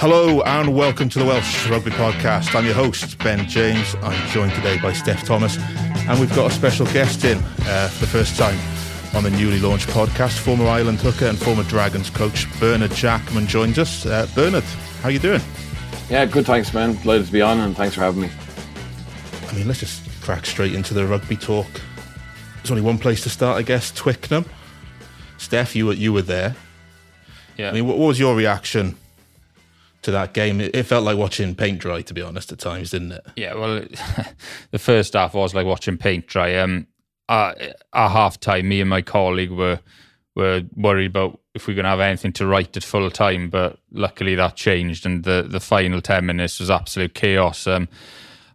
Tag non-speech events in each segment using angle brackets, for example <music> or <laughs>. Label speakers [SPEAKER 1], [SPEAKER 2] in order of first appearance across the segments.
[SPEAKER 1] Hello and welcome to the Welsh Rugby Podcast. I'm your host, Ben James. I'm joined today by Steph Thomas, and we've got a special guest in uh, for the first time on the newly launched podcast. Former Ireland hooker and former Dragons coach Bernard Jackman joins us. Uh, Bernard, how are you doing?
[SPEAKER 2] Yeah, good. Thanks, man. Delighted to be on, and thanks for having me.
[SPEAKER 1] I mean, let's just crack straight into the rugby talk. There's only one place to start, I guess. Twickenham. Steph, you were you were there.
[SPEAKER 3] Yeah.
[SPEAKER 1] I mean, what, what was your reaction to that game? It, felt like watching paint dry, to be honest, at times, didn't it?
[SPEAKER 3] Yeah, well, <laughs> the first half was like watching paint dry. Um, uh, at half time, me and my colleague were were worried about if we are going to have anything to write at full time, but luckily that changed, and the the final ten minutes was absolute chaos. Um,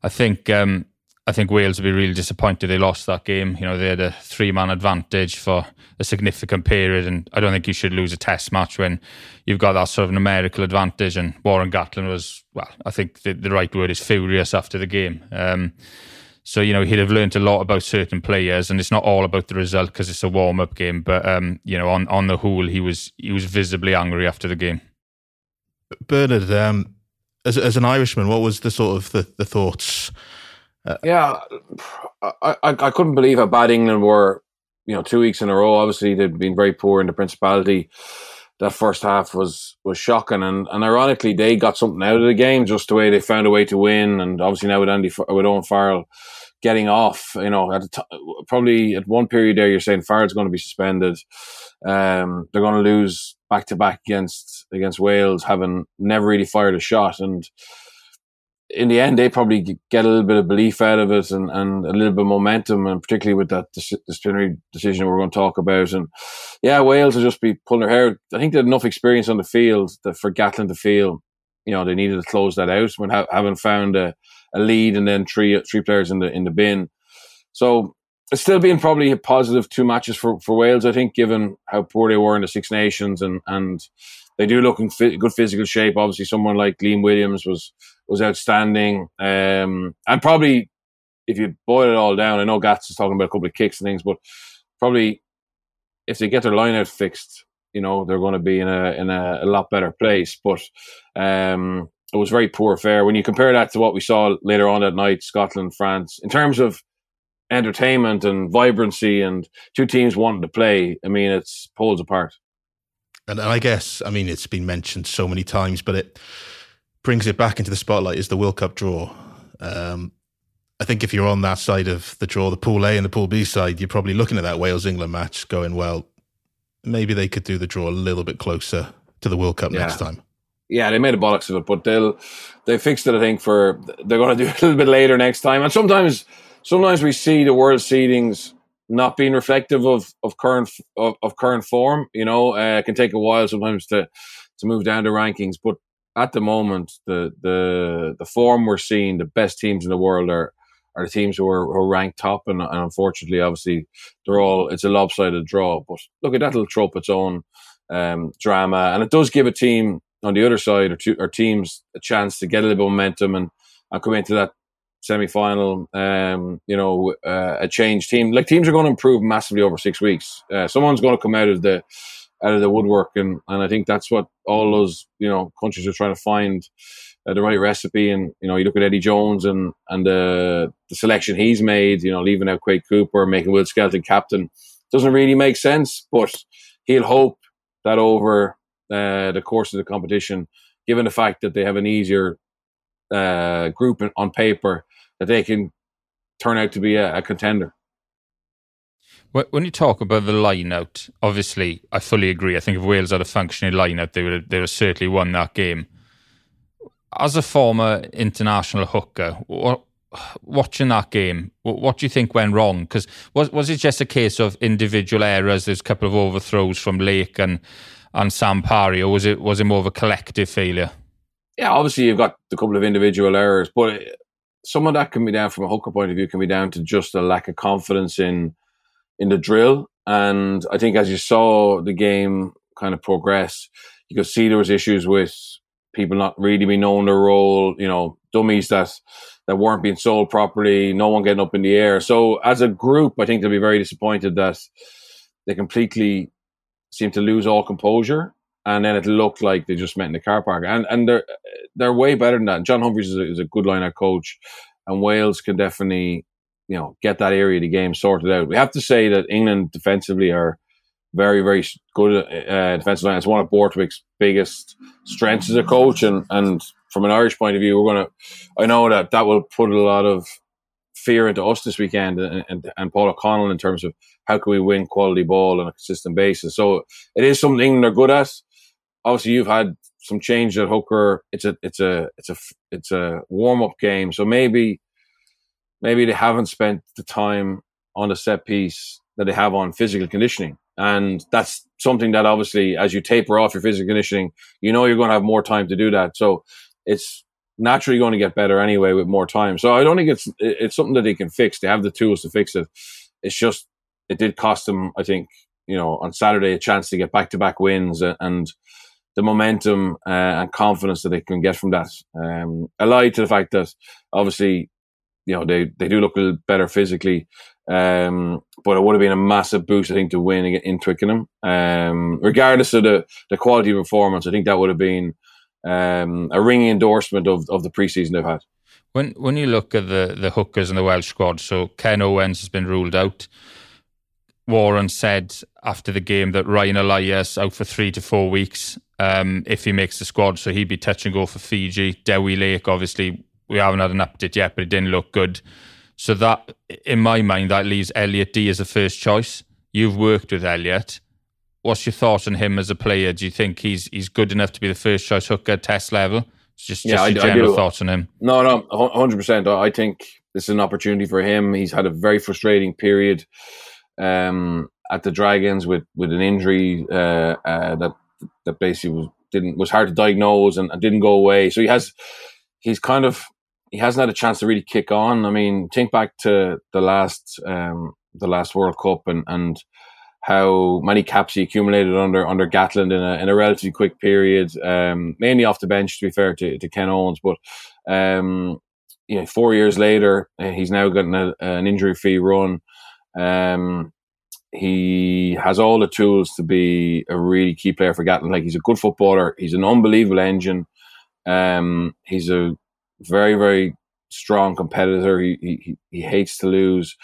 [SPEAKER 3] I think um, I think Wales will be really disappointed they lost that game. You know, they had a three man advantage for a significant period, and I don't think you should lose a test match when you've got that sort of numerical advantage. And Warren Gatland was, well, I think the, the right word is furious after the game. Um, so, you know, he'd have learned a lot about certain players, and it's not all about the result because it's a warm up game. But, um, you know, on, on the whole, he was he was visibly angry after the game.
[SPEAKER 1] Bernard, um, as, as an Irishman, what was the sort of the, the thoughts?
[SPEAKER 2] Uh, yeah, I, I, I couldn't believe how bad England were. You know, two weeks in a row. Obviously, they'd been very poor in the Principality. That first half was was shocking, and and ironically, they got something out of the game just the way they found a way to win. And obviously now with Andy with Owen Farrell getting off, you know, at t- probably at one period there, you're saying Farrell's going to be suspended. Um, they're going to lose back to back against against Wales, having never really fired a shot, and in the end, they probably get a little bit of belief out of it and, and a little bit of momentum, and particularly with that disciplinary decision we're going to talk about. And yeah, Wales will just be pulling their hair. I think they had enough experience on the field that for Gatland to feel, you know, they needed to close that out when ha- having found a, a lead and then three three players in the in the bin. So it's still being probably a positive two matches for, for Wales, I think, given how poor they were in the Six Nations and and they do look in good physical shape. Obviously, someone like Liam Williams was was outstanding, um, and probably if you boil it all down, I know Gats is talking about a couple of kicks and things, but probably if they get their line out fixed, you know they're going to be in a in a, a lot better place. But um, it was very poor fare when you compare that to what we saw later on that night, Scotland, France, in terms of entertainment and vibrancy and two teams wanting to play. I mean, it's poles apart.
[SPEAKER 1] And, and I guess, I mean, it's been mentioned so many times, but it brings it back into the spotlight is the World Cup draw. Um, I think if you're on that side of the draw, the Pool A and the Pool B side, you're probably looking at that Wales England match going, well, maybe they could do the draw a little bit closer to the World Cup yeah. next time.
[SPEAKER 2] Yeah, they made a bollocks of it, but they'll they fixed it. I think for they're going to do <laughs> it a little bit later next time. And sometimes, sometimes we see the world seedings not being reflective of of current of, of current form. You know, uh, it can take a while sometimes to to move down the rankings, but at the moment, the the the form we're seeing, the best teams in the world are are the teams who are, who are ranked top, and, and, unfortunately, obviously, they're all it's a lopsided draw. But look, at that'll up its own um, drama, and it does give a team on the other side or, two, or teams a chance to get a little momentum and and come into that semi final. Um, you know, uh, a changed team. Like teams are going to improve massively over six weeks. Uh, someone's going to come out of the out of the woodwork, and and I think that's what all those you know countries are trying to find. Uh, the right recipe, and you know, you look at Eddie Jones and and the the selection he's made. You know, leaving out Quade Cooper, making Will Skelton captain, doesn't really make sense. But he'll hope that over uh, the course of the competition, given the fact that they have an easier uh, group on paper, that they can turn out to be a, a contender.
[SPEAKER 3] When you talk about the line out, obviously, I fully agree. I think if Wales had a functioning line out, they would have, they would have certainly won that game. As a former international hooker, what, watching that game, what, what, do you think went wrong? Because was was it just a case of individual errors? There's a couple of overthrows from Lake and and Sam Parry, or was it was it more of a collective failure?
[SPEAKER 2] Yeah, obviously you've got a couple of individual errors, but some of that can be down from a hooker point of view, can be down to just a lack of confidence in in the drill. And I think as you saw the game kind of progress, you could see there was issues with people not really being knowing their role, you know, dummies that that weren't being sold properly, no one getting up in the air. So as a group, I think they'll be very disappointed that they completely seem to lose all composure. And then it looked like they just met in the car park. And and they're they're way better than that. John Humphreys is a, is a good line out coach, and Wales can definitely you know get that area of the game sorted out. We have to say that England defensively are very very good uh, defensive line. It's one of Borthwick's biggest strengths as a coach, and and from an Irish point of view, we're gonna. I know that that will put a lot of fear into us this weekend and, and, and Paul O'Connell in terms of how can we win quality ball on a consistent basis. So it is something are good at obviously you've had some change at hooker. It's a it's a it's a it's a warm up game, so maybe maybe they haven't spent the time on the set piece that they have on physical conditioning, and that's something that obviously as you taper off your physical conditioning, you know you're going to have more time to do that. So it's naturally going to get better anyway with more time. So I don't think it's it's something that they can fix. They have the tools to fix it. It's just it did cost them, I think, you know, on Saturday a chance to get back to back wins and the momentum uh, and confidence that they can get from that. Um, allied to the fact that obviously, you know, they, they do look a little better physically. Um, but it would have been a massive boost, I think, to win in Twickenham. Um, regardless of the, the quality of performance, I think that would have been um, a ringing endorsement of, of the preseason they've had.
[SPEAKER 3] When when you look at the, the hookers in the Welsh squad, so Ken Owens has been ruled out. Warren said after the game that Ryan Elias out for three to four weeks um, if he makes the squad. So he'd be touch and go for Fiji. Dewi Lake, obviously, we haven't had an update yet, but it didn't look good. So that, in my mind, that leaves Elliot Dee as a first choice. You've worked with Elliot. What's your thoughts on him as a player? Do you think he's he's good enough to be the first choice hooker test level? Just, yeah, just your I, general I thoughts on him.
[SPEAKER 2] No, no, hundred percent. I think this is an opportunity for him. He's had a very frustrating period um, at the Dragons with with an injury uh, uh, that that basically was didn't was hard to diagnose and, and, didn't go away. So he has he's kind of he hasn't had a chance to really kick on. I mean, think back to the last um, the last World Cup and and how many caps he accumulated under under Gatland in a in a relatively quick period, um, mainly off the bench. To be fair to, to Ken Owens, but um, you know, four years later, uh, he's now gotten a, an injury free run. Um, he has all the tools to be a really key player for Gatland. Like he's a good footballer. He's an unbelievable engine. Um, he's a very, very strong competitor. He, he, he hates to lose.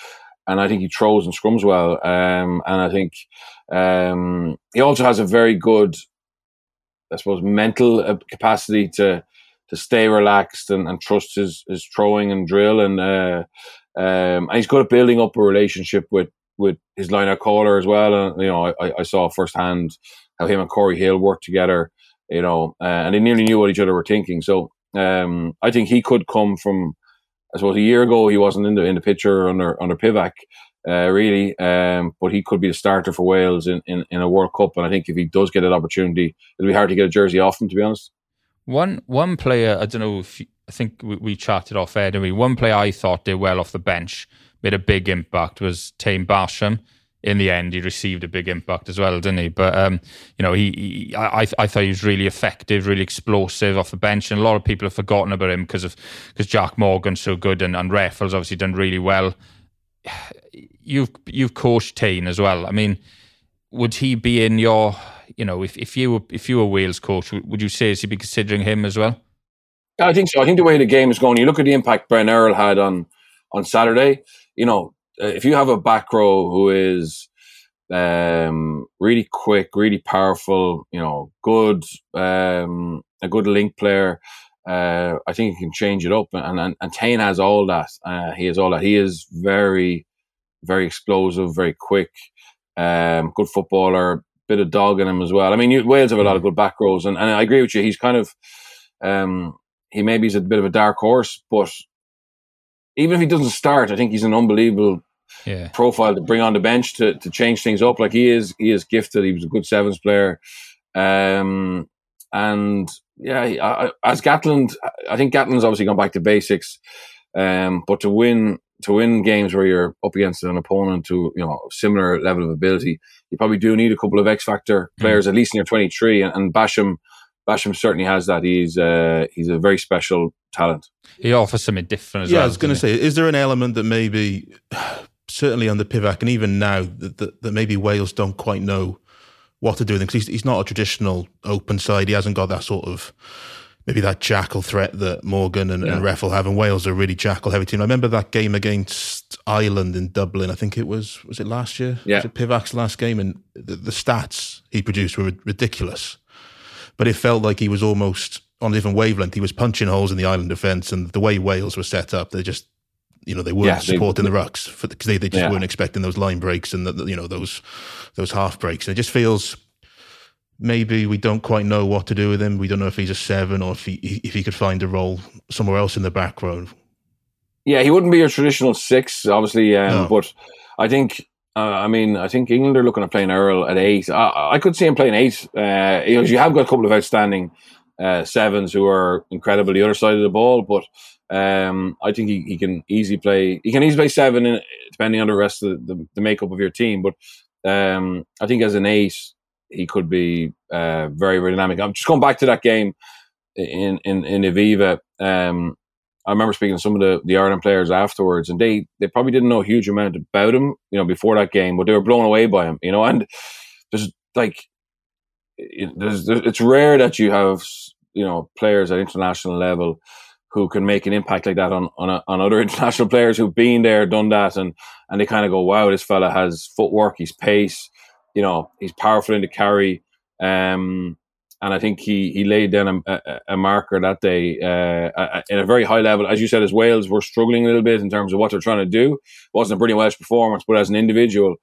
[SPEAKER 2] And I think he throws and scrums well. Um, and I think um, he also has a very good, I suppose, mental uh, capacity to to stay relaxed and, and trust his, his throwing and drill. And, uh, um, and he's good at building up a relationship with with his line of caller as well. And you know, I, I saw firsthand how him and Cory Hill worked together. You know, uh, and they nearly knew what each other were thinking. So um, I think he could come from. I suppose a year ago he wasn't in the in the picture under under Pivac, uh, really, um, but he could be the starter for Wales in, in, in a World Cup. And I think if he does get an opportunity, it'll be hard to get a jersey off him. To be honest.
[SPEAKER 3] One one player, I don't know if you, I think we, we chatted off air. I mean, one player I thought did well off the bench made a big impact was Taine Basham. In the end, he received a big impact as well, didn't he? But um, you know, he, he I, I thought he was really effective, really explosive off the bench, and a lot of people have forgotten about him because of because Jack Morgan's so good and and Reffell's obviously done really well. <sighs> You've you've coached Taine as well. I mean, would he be in your you know if, if you were if you were Wales coach, would you he be considering him as well?
[SPEAKER 2] I think so. I think the way the game is going, you look at the impact Brian Earl had on on Saturday you know, uh, if you have a back row who is um, really quick, really powerful, you know, good, um, a good link player, uh, I think he can change it up. And and, and Taine has all that. Uh, he has all that. He is very, very explosive, very quick, um, good footballer, bit of dog in him as well. I mean, you, Wales have a lot of good back rows, and, and I agree with you. He's kind of, um, he maybe he's a bit of a dark horse, but even if he doesn't start, I think he's an unbelievable yeah. profile to bring on the bench to, to change things up. Like he is, he is gifted. He was a good sevens player. Um, and yeah, I, as Gatland, I think Gatland's obviously gone back to basics. Um, but to win, to win games where you're up against an opponent to, you know, similar level of ability, you probably do need a couple of X factor mm. players, mm. at least in your 23. And, and Basham, Basham certainly has that. He's uh, he's a very special talent.
[SPEAKER 3] He offers something different as well.
[SPEAKER 1] yeah,
[SPEAKER 3] well.
[SPEAKER 1] I was going to say, is there an element that maybe, <sighs> certainly on the Pivac, and even now, that, that, that maybe Wales don't quite know what to do with him because he's, he's not a traditional open side. He hasn't got that sort of maybe that jackal threat that Morgan and, yeah. and Reffell have. And Wales are really jackal heavy team. I remember that game against Ireland in Dublin. I think it was was it last year?
[SPEAKER 2] Yeah,
[SPEAKER 1] was it Pivac's last game, and the, the stats he produced were ridiculous. But it felt like he was almost on a different wavelength. He was punching holes in the Ireland defence, and the way Wales were set up, they just you know they weren't yeah, supporting they, the rucks because they, they just yeah. weren't expecting those line breaks and the, you know those those half breaks. And it just feels maybe we don't quite know what to do with him. We don't know if he's a seven or if he if he could find a role somewhere else in the back row.
[SPEAKER 2] Yeah, he wouldn't be a traditional six, obviously, um, no. but I think. Uh, I mean, I think England are looking at playing Earl at eight. I, I could see him playing eight. Uh, you, know, you have got a couple of outstanding uh, sevens who are incredible the other side of the ball, but um, I think he, he can easily play. He can easily play seven, in, depending on the rest of the, the, the makeup of your team. But um, I think as an eight, he could be uh, very, very dynamic. I'm just going back to that game in in in Aviva. Um, I remember speaking to some of the, the Ireland players afterwards, and they they probably didn't know a huge amount about him, you know, before that game, but they were blown away by him, you know. And there's like, there's, there's it's rare that you have you know players at international level who can make an impact like that on on, a, on other <laughs> international players who've been there, done that, and and they kind of go, wow, this fella has footwork, he's pace, you know, he's powerful in the carry. Um, and I think he he laid down a, a, marker that day uh, in a very high level. As you said, as Wales were struggling a little bit in terms of what they're trying to do. It wasn't a brilliant Welsh performance, but as an individual,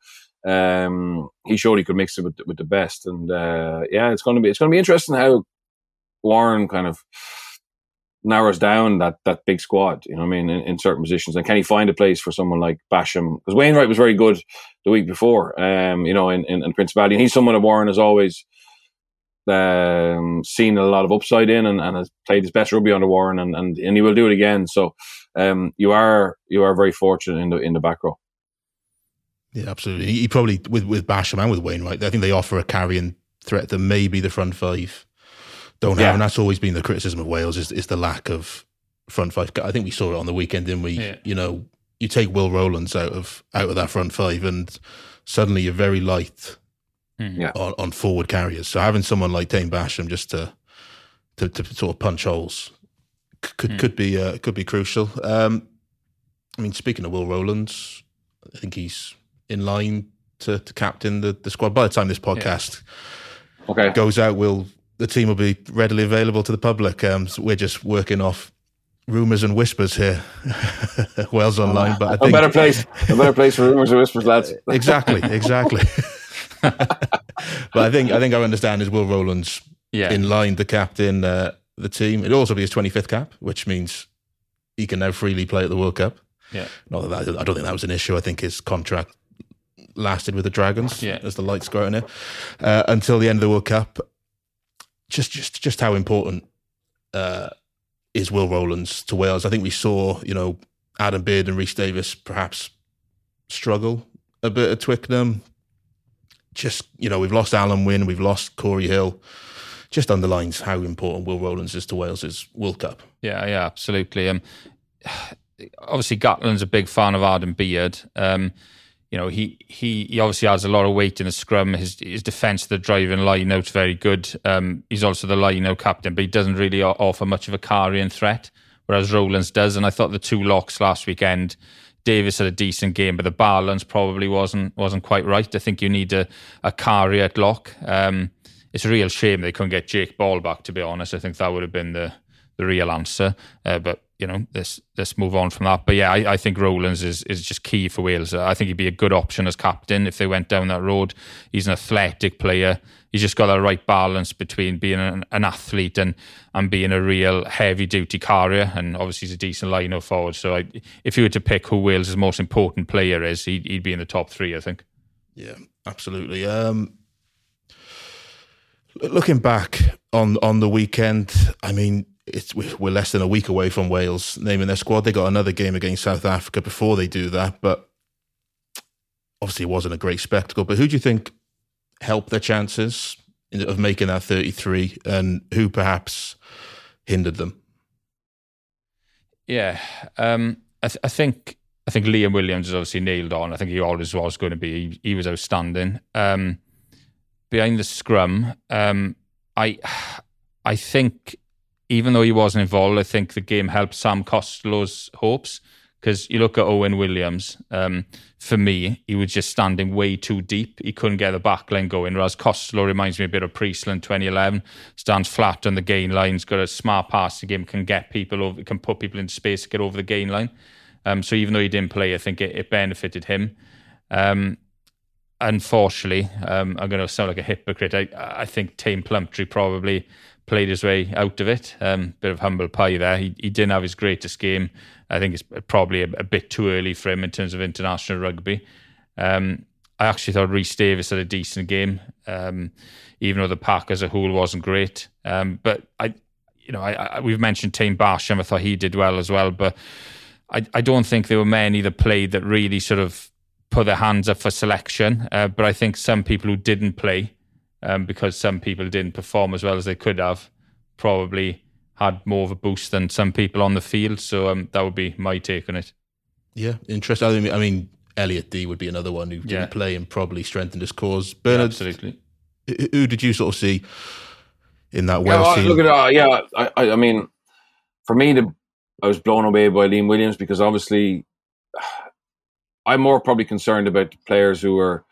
[SPEAKER 2] um, he showed he could mix it with, with the best. And uh, yeah, it's going to be it's going to be interesting how Warren kind of narrows down that that big squad. You know, I mean, in, in, certain positions, and can he find a place for someone like Basham? Because Wainwright was very good the week before. Um, you know, in in, in Principality, and he's someone that Warren has always um, seen a lot of upside in, and, and has played his best rugby under Warren, and, and and he will do it again. So, um, you are you are very fortunate in the in the back row.
[SPEAKER 1] Yeah, absolutely. He probably with with Basham and with Wainwright, I think they offer a carrying threat that maybe the front five don't yeah. have, and that's always been the criticism of Wales is is the lack of front five. I think we saw it on the weekend, didn't we? Yeah. You know, you take Will Rowlands out of out of that front five, and suddenly you're very light mm. on, on, forward carriers. So having someone like Taine Basham just to to, to sort of punch holes could mm. could be uh, could be crucial. Um, I mean, speaking of Will Rowlands, I think he's in line to, to captain the, the squad. By the time this podcast
[SPEAKER 2] yeah. okay.
[SPEAKER 1] goes out, we'll the team will be readily available to the public. Um, so we're just working off rumors and whispers here. <laughs> Wales online, but I think
[SPEAKER 2] a better place, a better place for rumors and whispers, lads.
[SPEAKER 1] exactly, exactly. <laughs> <laughs> but I think I think I understand is Will Rowlands yeah. in line the captain uh, the team. It'll also be his 25th cap, which means he can now freely play at the World Cup.
[SPEAKER 3] Yeah,
[SPEAKER 1] not that, that I don't think that was an issue. I think his contract lasted with the Dragons
[SPEAKER 3] yeah.
[SPEAKER 1] as the lights go out in it uh, until the end of the World Cup just just just how important uh, is Will Rowlands to Wales? I think we saw, you know, Adam Beard and Rhys Davies perhaps struggle a bit at Twickenham. Just you know, we've lost Alun Wyn, we've lost Cory Hill. Just underlines how important Will Rowlands is to Wales's World Cup.
[SPEAKER 3] Yeah, yeah, absolutely. Um, obviously, Gatland's a big fan of Adam Beard. Um, you know, he, he he obviously has a lot of weight in the scrum. His his defence, of the driving line out's very good. Um, he's also the line captain, but he doesn't really offer much of a carrying threat, whereas Rowlands does. And I thought the two locks last weekend, Davies had a decent game, but the balance probably wasn't wasn't quite right. I think you need a, a carry at lock. Um, it's a real shame they couldn't get Jake Ball back. To be honest, I think that would have been the the real answer. Uh, but you know, let's let's move on from that. But yeah, I, I, think Rowlands is is just key for Wales. I think he'd be a good option as captain if they went down that road. He's an athletic player. He's just got that right balance between being an, an athlete and and being a real heavy duty carrier. And obviously, he's a decent line forward. So I, if you were to pick who Wales' most important player is, he'd, he'd be in the top three. I think.
[SPEAKER 1] Yeah, absolutely. Um, looking back on on the weekend, I mean it's we're less than a week away from Wales naming their squad. They got another game against South Africa before they do that, but obviously it wasn't a great spectacle. But who do you think helped their chances of making that 33 and who perhaps hindered them?
[SPEAKER 3] Yeah, um, I, th- I, think I think Liam Williams is obviously nailed on. I think he always was going to be. He, he was outstanding. Um, behind the scrum, um, I I think even though he wasn't involved, I think the game helped Sam Costelow's hopes because you look at Owen Williams. Um, for me, he was just standing way too deep. He couldn't get the back line going. Whereas Costelow reminds me a bit of Priestland 2011. Stands flat on the gain line. He's got a smart passing game. Can get people over. Can put people in space. To get over the gain line. Um, so even though he didn't play, I think it, it benefited him. Um, unfortunately, um, I'm going to sound like a hypocrite. I, I think Taine Plumtree probably played his way out of it. Um, bit of humble pie there. He, he didn't have his greatest game. I think it's probably a, a bit too early for him in terms of international rugby. Um, I actually thought Rhys Davies had a decent game, um, even though the pack as a whole wasn't great. Um, but I, you know, I, I, we've mentioned Taine Basham. I thought he did well as well, but I, I don't think there were many that played that really sort of put their hands up for selection. Uh, but I think some people who didn't play, um, because some people didn't perform as well as they could have, probably had more of a boost than some people on the field. So um, that would be my take on it.
[SPEAKER 1] Yeah, interesting. I mean, I mean Elliot Dee would be another one who didn't yeah. play and probably strengthened his cause. Bernard, yeah,
[SPEAKER 3] absolutely.
[SPEAKER 1] Who did you sort of see in that Wales yeah,
[SPEAKER 2] team? Look at uh, yeah. I, I mean, for me, the, I was blown away by Liam Williams because obviously <sighs> I'm more probably concerned about players who are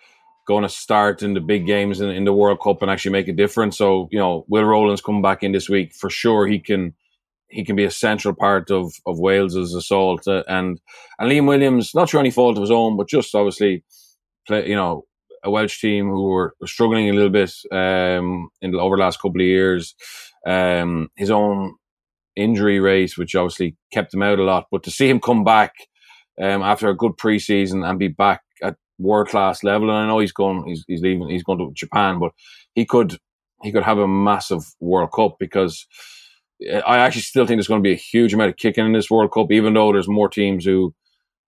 [SPEAKER 2] going to start in the big games in, in the World Cup and actually make a difference. So you know, Will Rowland's coming back in this week for sure. He can he can be a central part of of Wales's assault. Uh, and and Liam Williams, not through any fault of his own, but just obviously, play, you know, a Welsh team who were, struggling a little bit um, in the, over the last couple of years. Um, his own injury rate, which obviously kept him out a lot, but to see him come back um, after a good preseason and be back world class level. And I know he's going, he's, he's leaving, he's going to Japan, but he could he could have a massive World Cup because uh, I actually still think there's going to be a huge amount of kicking in this World Cup, even though there's more teams who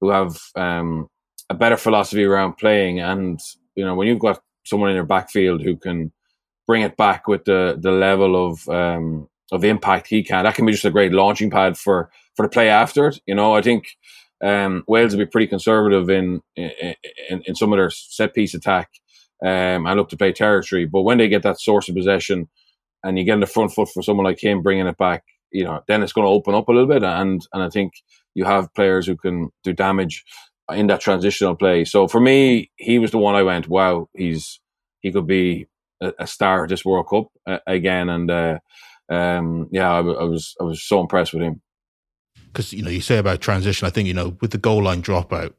[SPEAKER 2] who have um, a better philosophy around playing. And you know, when you've got someone in your backfield who can bring it back with the the level of um, of impact he can, that can be just a great launching pad for for the play after it. You know, I think um, Wales will be pretty conservative in, in, in some of their set piece attack um, and look to play territory. But when they get that source of possession and you get in the front foot for someone like him bringing it back, you know, then it's going to open up a little bit. And and I think you have players who can do damage in that transitional play. So for me, he was the one I went, wow, he's he could be a, a star at this World Cup uh, again. And uh, um, yeah, I, I was I was so impressed with him
[SPEAKER 1] because you know you say about transition. I think you know with the goal line dropout,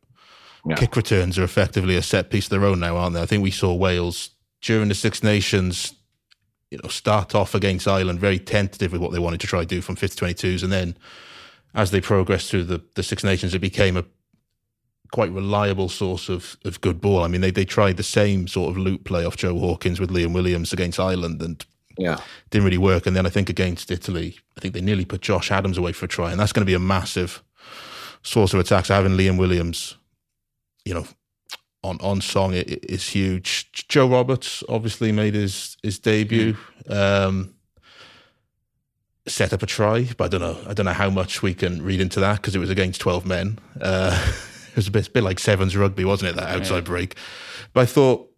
[SPEAKER 1] yeah. kick returns are effectively a set piece of their own now, aren't they? I think we saw Wales during the Six Nations, you know, start off against Ireland very tentative with what they wanted to try to do from 50 22s, and then as they progressed through the, the Six Nations, it became a quite reliable source of, of good ball. I mean, they, they tried the same sort of loop play off Joe Hawkins with Liam Williams against Ireland, and
[SPEAKER 2] yeah.
[SPEAKER 1] Didn't really work. And then I think against Italy, I think they nearly put Josh Adams away for a try. And that's going to be a massive source of attacks. Having Liam Williams, you know, on on song is huge. Joe Roberts obviously made his his debut. Mm. Um, set up a try, but I don't know. I don't know how much we can read into that because it was against twelve men. Uh, <laughs> it was a bit, a bit, like sevens rugby, wasn't it? That outside yeah. break. But I thought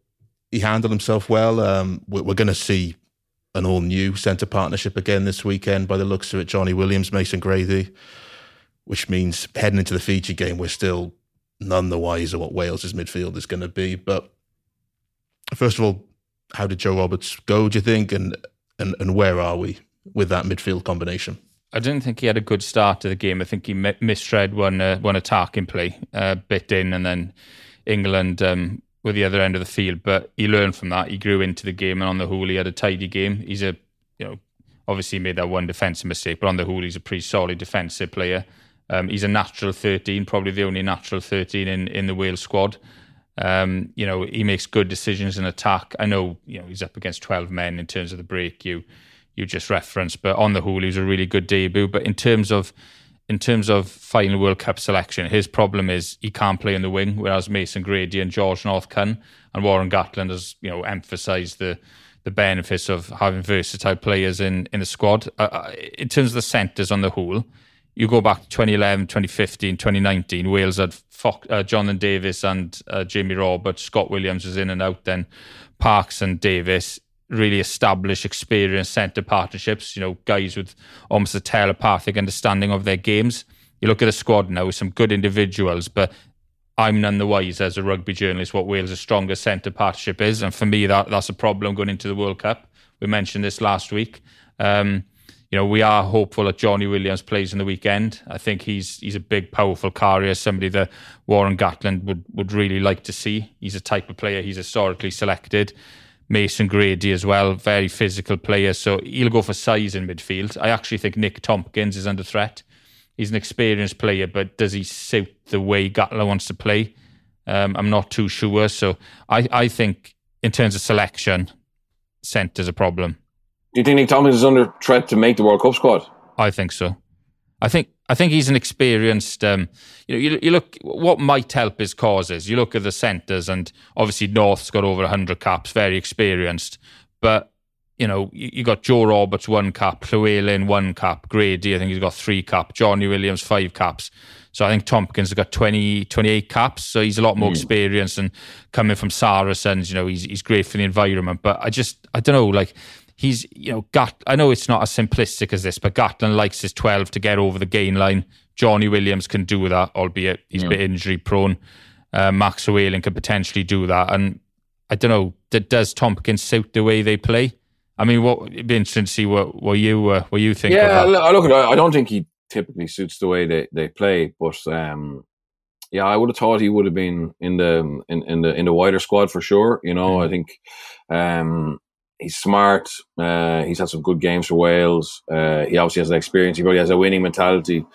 [SPEAKER 1] he handled himself well. Um, we're, we're going to see an all new centre partnership again this weekend by the looks of it. Johnny Williams, Mason Grady, which means heading into the Fiji game, we're still none the wiser what Wales's midfield is going to be. But first of all, how did Joe Roberts go, do you think? And, and, and where are we with that midfield combination?
[SPEAKER 3] I didn't think he had a good start to the game. I think he misread one uh, one attacking play, uh, bit in, and then England um, with the other end of the field. But he learned from that. He grew into the game, and on the whole, he had a tidy game. He's a, you know, obviously made that one defensive mistake, but on the whole, he's a pretty solid defensive player. Um, he's a natural 13, probably the only natural 13 in, in the Wales squad. Um, you know, he makes good decisions in attack. I know, you know, he's up against 12 men in terms of the break you you just referenced, but on the whole, he was a really good debut. But in terms of in terms of final World Cup selection, his problem is he can't play in the wing, whereas Mason Grady and George North can. And Warren Gatland has, you know, emphasised the the benefits of having versatile players in in the squad. Uh, uh in terms of the centres on the whole, you go back to 2011, 2015, 2019, Wales had Fox, uh, Jonathan Davies and uh, Jamie Roberts. Scott Williams was in and out then. Parkes and Davies really established, experienced centre partnerships, you know, guys with almost a telepathic understanding of their games. You look at the squad now with some good individuals, but I'm none the wiser as a rugby journalist what Wales' strongest centre partnership is. And for me, that that's a problem going into the World Cup. We mentioned this last week. Um, you know, we are hopeful that Johnny Williams plays in the weekend. I think he's he's a big, powerful carrier, somebody that Warren Gatland would, would really like to see. He's a type of player he's historically selected. Mason Grady as well, very physical player. So he'll go for size in midfield. I actually think Nick Tompkins is under threat. He's an experienced player, but does he suit the way Gatland wants to play? Um, I'm not too sure. So I, I think in terms of selection, centre's a problem.
[SPEAKER 2] Do you think Nick Tompkins is under threat to make the World Cup squad?
[SPEAKER 3] I think so. I think I think he's an experienced. Um, you know, you, you, look what might help his causes. You look at the centres, and obviously North's got over hundred caps, very experienced. But you know, you, you got Joe Roberts one cap, Llewellyn one cap, Grady I think he's got three cap, Johnny Williams five caps. So I think Tompkins has got 20, 28 caps. So he's a lot more mm. experienced and coming from Saracens, you know, he's he's great for the environment. But I just I don't know, like he's you know got I know it's not as simplistic as this, but Gatland likes his twelve to get over the gain line. Johnny Williams can do that, albeit he's yeah. a bit injury prone. Uh, Max Llewellyn could potentially do that, and I don't know. Does Tompkins suit the way they play? I mean, what it'd be interesting to see what what you uh, what you think.
[SPEAKER 2] Yeah, I look at. I don't think he typically suits the way they, they play, but um, yeah, I would have thought he would have been in the in, in the in the wider squad for sure. You know, mm. I think um, he's smart. Uh, he's had some good games for Wales. Uh, he obviously has the experience. He probably has a winning mentality.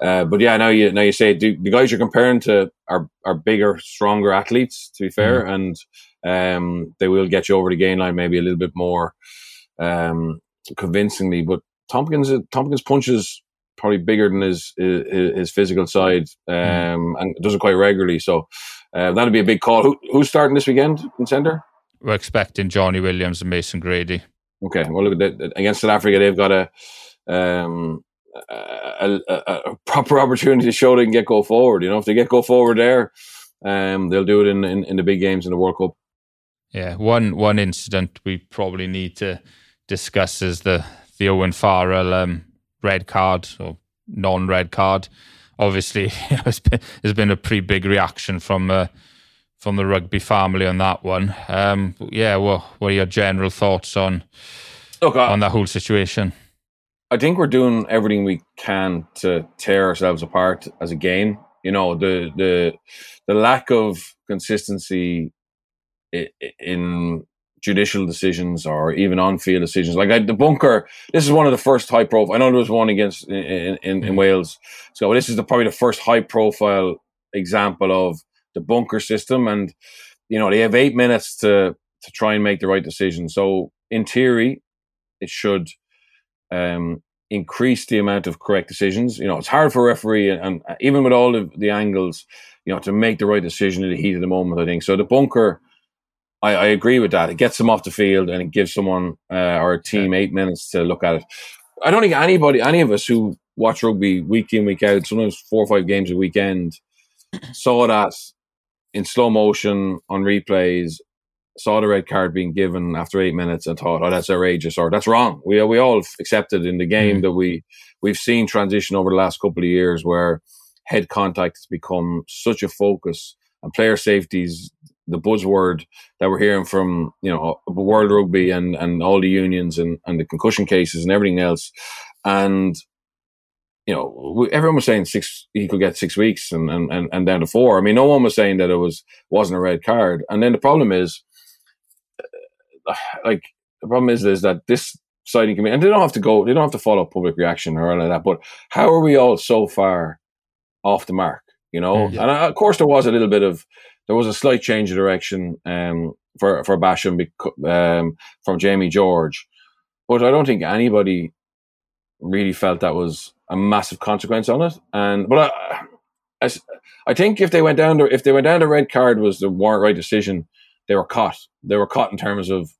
[SPEAKER 2] Uh, but yeah, now you now you say do, the guys you're comparing to are are bigger, stronger athletes. To be fair, mm and um, they will get you over the gain line maybe a little bit more um, convincingly. But Tompkins Tompkins punches probably bigger than his his, his physical side, um, mm and does it quite regularly. So uh, that'll be a big call. Who, who's starting this weekend in centre?
[SPEAKER 3] We're expecting Johnny Williams and Mason Grady.
[SPEAKER 2] Okay, well, look at that. against South Africa, they've got a, um, a, a, a, proper opportunity to show they can get go forward. You know, if they get go forward there, um, they'll do it in, in, in the big games in the World Cup.
[SPEAKER 3] Yeah, one one incident we probably need to discuss is the the Owen Farrell um, red card or non red card. Obviously, <laughs> there's been, there's been a pretty big reaction from. Uh, from the rugby family on that one. Um, yeah, well, what are your general thoughts on Look, I, on that whole situation?
[SPEAKER 2] I think we're doing everything we can to tear ourselves apart as a game. You know, the the the lack of consistency in judicial decisions or even on field decisions. Like I, the bunker, this is one of the first high profile. I know there was one against in, in, in mm-hmm. Wales, so this is the, probably the first high profile example of the bunker system, and you know they have eight minutes to to try and make the right decision. So in theory, it should um, increase the amount of correct decisions. You know, it's hard for a referee, and, and even with all of the angles, you know, to make the right decision in the heat of the moment. I think so. The bunker. I, I agree with that. It gets them off the field and it gives someone uh, or a team eight minutes to look at it. I don't think anybody, any of us who watch rugby week in, week out, sometimes four or five games a weekend, saw that in slow motion on replays, saw the red card being given after eight minutes and thought, "Oh, that's outrageous," or "That's wrong." We we all accepted in the game mm. that we we've seen transition over the last couple of years where head contact has become such a focus and player safeties the buzzword that we're hearing from you know world rugby and and all the unions and and the concussion cases and everything else and you know, everyone was saying six, he could get six weeks and, and, and, and down to four. I mean, no one was saying that it was, wasn't a red card. And then the problem is, uh, like, the problem is, is that this citing committee, and they don't have to go, they don't have to follow public reaction or anything like that, but how are we all so far off the mark, you know? Yeah. And uh, of course, there was a little bit of, there was a slight change of direction um, for, for Basham um, from Jamie George. But I don't think anybody really felt that was a massive consequence on it. And but I, I, I think if they went down to if they went down to red card was the right decision, they were caught. They were caught in terms of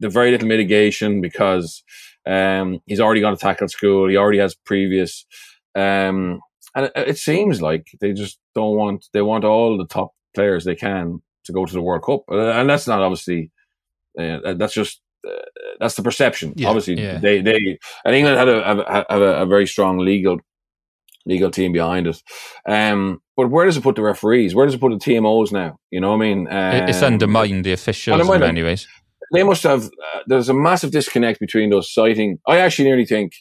[SPEAKER 2] the very little mitigation because um, he's already gone to tackle school. He already has previous Um, and it, it, seems like they just don't want they want all the top players they can to go to the World Cup, uh, and that's not obviously uh, that's just that's the perception. Yeah, obviously, yeah. they they and England had a have, have a, a, very strong legal legal team behind it. Um, but where does it put the referees? Where does it put the TMOs now? You know what I mean?
[SPEAKER 3] Um, it's undermined the officials in many ways.
[SPEAKER 2] They must have. Uh, there's a massive disconnect between those citing. I actually nearly think,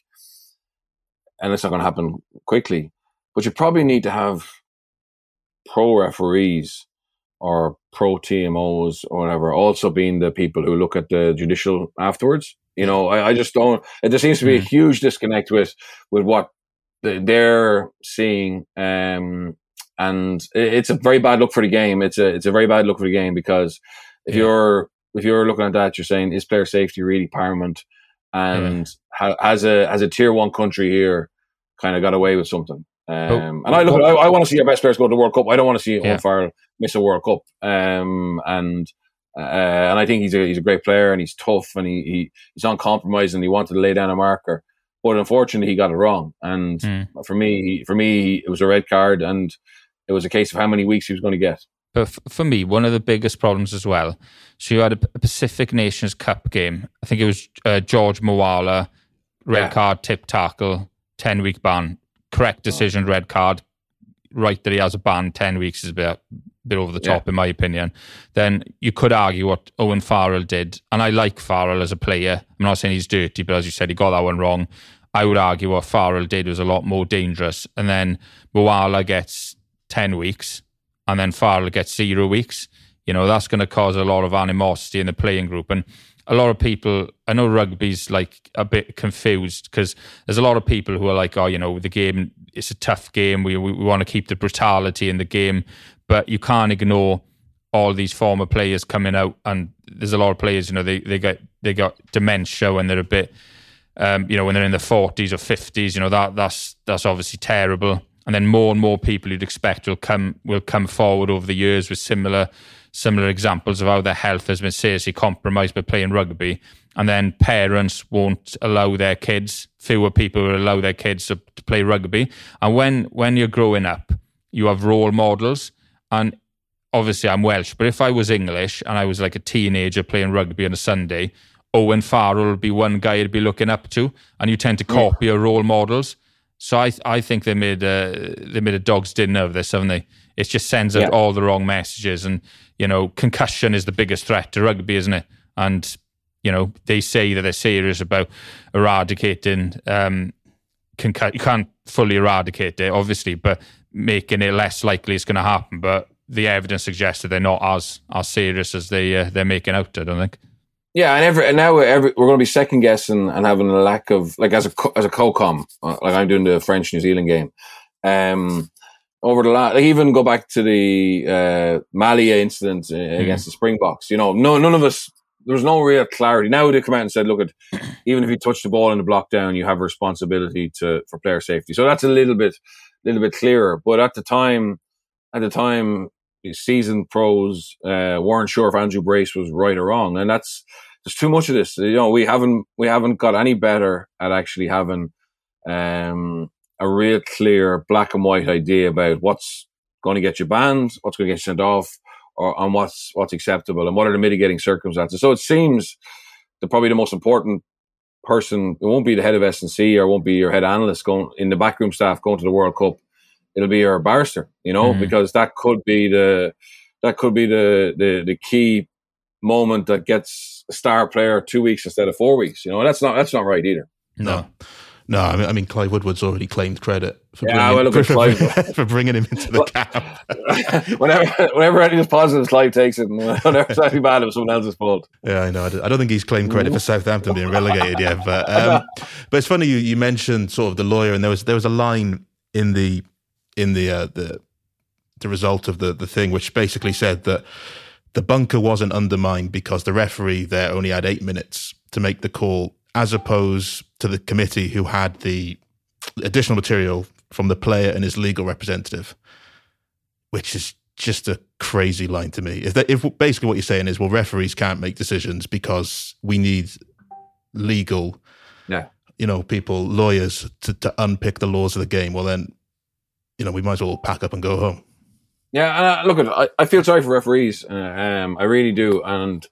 [SPEAKER 2] and it's not going to happen quickly, but you probably need to have pro referees or pro TMOs or whatever also being the people who look at the judicial afterwards. You know, I, I just don't. There seems to be a mm. huge disconnect with with what they're seeing, um, and it's a very bad look for the game. It's a it's a very bad look for the game because if yeah. you're if you're looking at that, you're saying is player safety really paramount, and yeah. has a as a tier one country here, kind of got away with something. Um, oh, and I look, I, I want to see our best players go to the World Cup. I don't want to see yeah. Farrell miss a World Cup. Um, and uh, and I think he's a he's a great player and he's tough and he, he he's uncompromising. He wanted to lay down a marker. But unfortunately, he got it wrong. And mm. for me, for me, it was a red card, and it was a case of how many weeks he was going to get.
[SPEAKER 3] But for me, one of the biggest problems as well. So you had a, a Pacific Nations Cup game. I think it was uh, George Moala, red yeah. card, tip tackle, ten week ban. Correct oh. decision, oh. red card. Right that he has a ban, ten weeks is a bit, bit over the top yeah. in my opinion. Then you could argue what Owen Farrell did, and I like Farrell as a player. I'm not saying he's dirty, but as you said, he got that one wrong. I would argue what Farrell did was a lot more dangerous. And then Moala gets 10 weeks, and then Farrell gets zero weeks. You know, that's going to cause a lot of animosity in the playing group. And a lot of people, I know rugby's like a bit confused because there's a lot of people who are like, oh, you know, the game, it's a tough game. We, we, we want to keep the brutality in the game. But you can't ignore all these former players coming out. And there's a lot of players, you know, they, they get they got dementia when they're a bit um, you know, when they're in the 40s or 50s, you know, that that's that's obviously terrible. And then more and more people you'd expect will come will come forward over the years with similar similar examples of how their health has been seriously compromised by playing rugby. And then parents won't allow their kids, fewer people will allow their kids to, to play rugby. And when when you're growing up, you have role models. And obviously I'm Welsh, but if I was English and I was like a teenager playing rugby on a Sunday, Owen Farrell would be one guy you'd be looking up to, and you tend to copy your role models. So I I think they made a, they made a dog's dinner of this, haven't they? It just sends out yeah. all the wrong messages, and you know concussion is the biggest threat to rugby, isn't it? And you know they say that they're serious about eradicating um, concussion. You can't fully eradicate it, obviously, but making it less likely it's going to happen. But the evidence suggests that they're not as as serious as they uh, they're making out. I don't think.
[SPEAKER 2] Yeah, and every and now we're, every, we're going to be second guessing and having a lack of like as a as a co-com uh, like I'm doing the French New Zealand game. Um, over the last, like even go back to the uh, Malia incident mm. against the Springboks. You know, no none of us there was no real clarity. Now they come out and said, look at <clears throat> even if you touch the ball in the block down, you have a responsibility to for player safety. So that's a little bit little bit clearer. But at the time, at the time, seasoned pros uh, weren't sure if Andrew Brace was right or wrong, and that's there's too much of this. You know, we haven't we haven't got any better at actually having um, a real clear black and white idea about what's going to get you banned, what's going to get you sent off, or on what's what's acceptable and what are the mitigating circumstances. So it seems that probably the most important person it won't be the head of S&C or won't be your head analyst going in the backroom staff going to the World Cup. It'll be our barrister, you know, mm. because that could be the that could be the, the the key moment that gets a star player two weeks instead of four weeks. You know, and that's not that's not right either.
[SPEAKER 1] No. No, I mean, I mean, Clive Woodward's already claimed credit for, yeah, bringing, well, <laughs> for, <laughs> for, bringing him into the
[SPEAKER 2] camp. <laughs> whenever, whenever anything's positive, Clive takes it, and whenever it's bad, it was someone else's fault.
[SPEAKER 1] Yeah, I know. I don't think he's claimed credit for Southampton being relegated yet, but um, but it's funny you, you mentioned sort of the lawyer, and there was there was a line in the in the uh, the the result of the the thing which basically said that the bunker wasn't undermined because the referee there only had eight minutes to make the call, as opposed to the committee who had the additional material from the player and his legal representative, which is just a crazy line to me. If, that, if basically what you're saying is, well, referees can't make decisions because we need legal
[SPEAKER 2] yeah.
[SPEAKER 1] you know, people, lawyers to, to unpick the laws of the game, well, then, you know, we might as well pack up and go home.
[SPEAKER 2] Yeah, and uh, look, I, I feel sorry for referees. Uh, um, I really do, and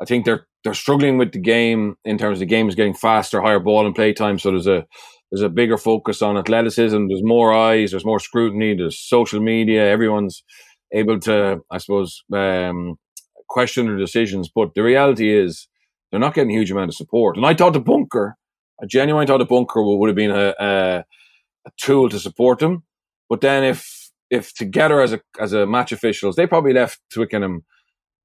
[SPEAKER 2] I think they're they're struggling with the game in terms of the game is getting faster, higher ball and play time. So there's a there's a bigger focus on athleticism. There's more eyes. There's more scrutiny. There's social media. Everyone's able to, I suppose, um, question their decisions. But the reality is, they're not getting a huge amount of support. And I thought the bunker, I genuinely thought the bunker would have been a, a, a tool to support them. But then if if together as a as a match officials, they probably left Twickenham,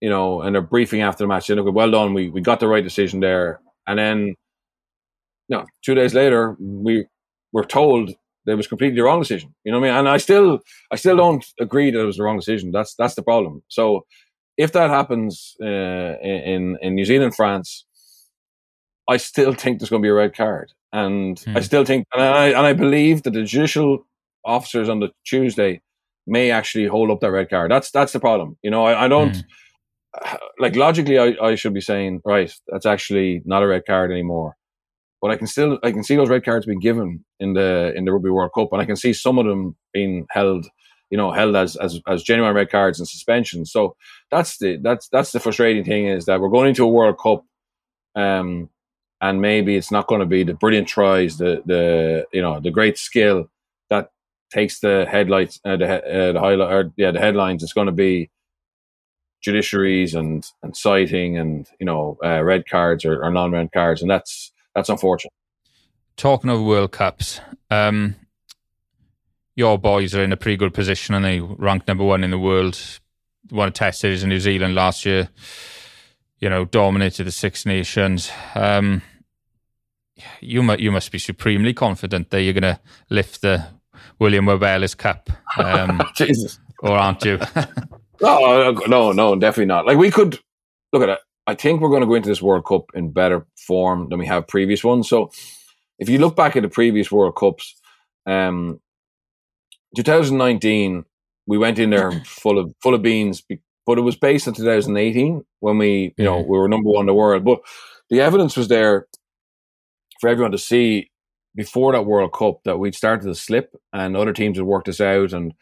[SPEAKER 2] you know, and they're briefing after the match, saying, "Look, well done, we we got the right decision there." And then, no, two days later, we were told that it was completely the wrong decision. You know what I mean? And I still I still don't agree that it was the wrong decision. That's that's the problem. So if that happens uh, in in New Zealand, France, I still think there's going to be a red card, and I still think, and I and I believe that the judicial officers on the Tuesday may actually hold up that red card. That's that's the problem. You know, I, I don't mm. <sighs> like logically. I, I should be saying right. That's actually not a red card anymore. But I can still I can see those red cards being given in the in the Rugby World Cup, and I can see some of them being held you know held as as as genuine red cards and suspensions. So that's the that's that's the frustrating thing is that we're going into a World Cup, um, and maybe it's not going to be the brilliant tries, the the you know the great skill takes the headlights, uh, the uh, the highlight, or, yeah, the headlines. It's going to be judiciaries and and citing and you know uh, red cards or, or non red cards, and that's that's unfortunate.
[SPEAKER 3] Talking of World Cups, um, your boys are in a pretty good position and they ranked number one in the world. Won a test series in New Zealand last year. You know, dominated the Six Nations. Um, you must you must be supremely confident that you're going to lift the William Webb Ellis Cup. Um, <laughs>
[SPEAKER 2] Jesus,
[SPEAKER 3] or aren't you? <laughs>
[SPEAKER 2] no, no, no, definitely not. Like we could look at it. I think we're going to go into this World Cup in better form than we have previous ones. So, if you look back at the previous World Cups, um, 2019, we went in there full of full of beans, but it was based on 2018 when we, you know, we were number one in the world. But the evidence was there for everyone to see before that World Cup that we'd started to slip, and other teams had worked us out, and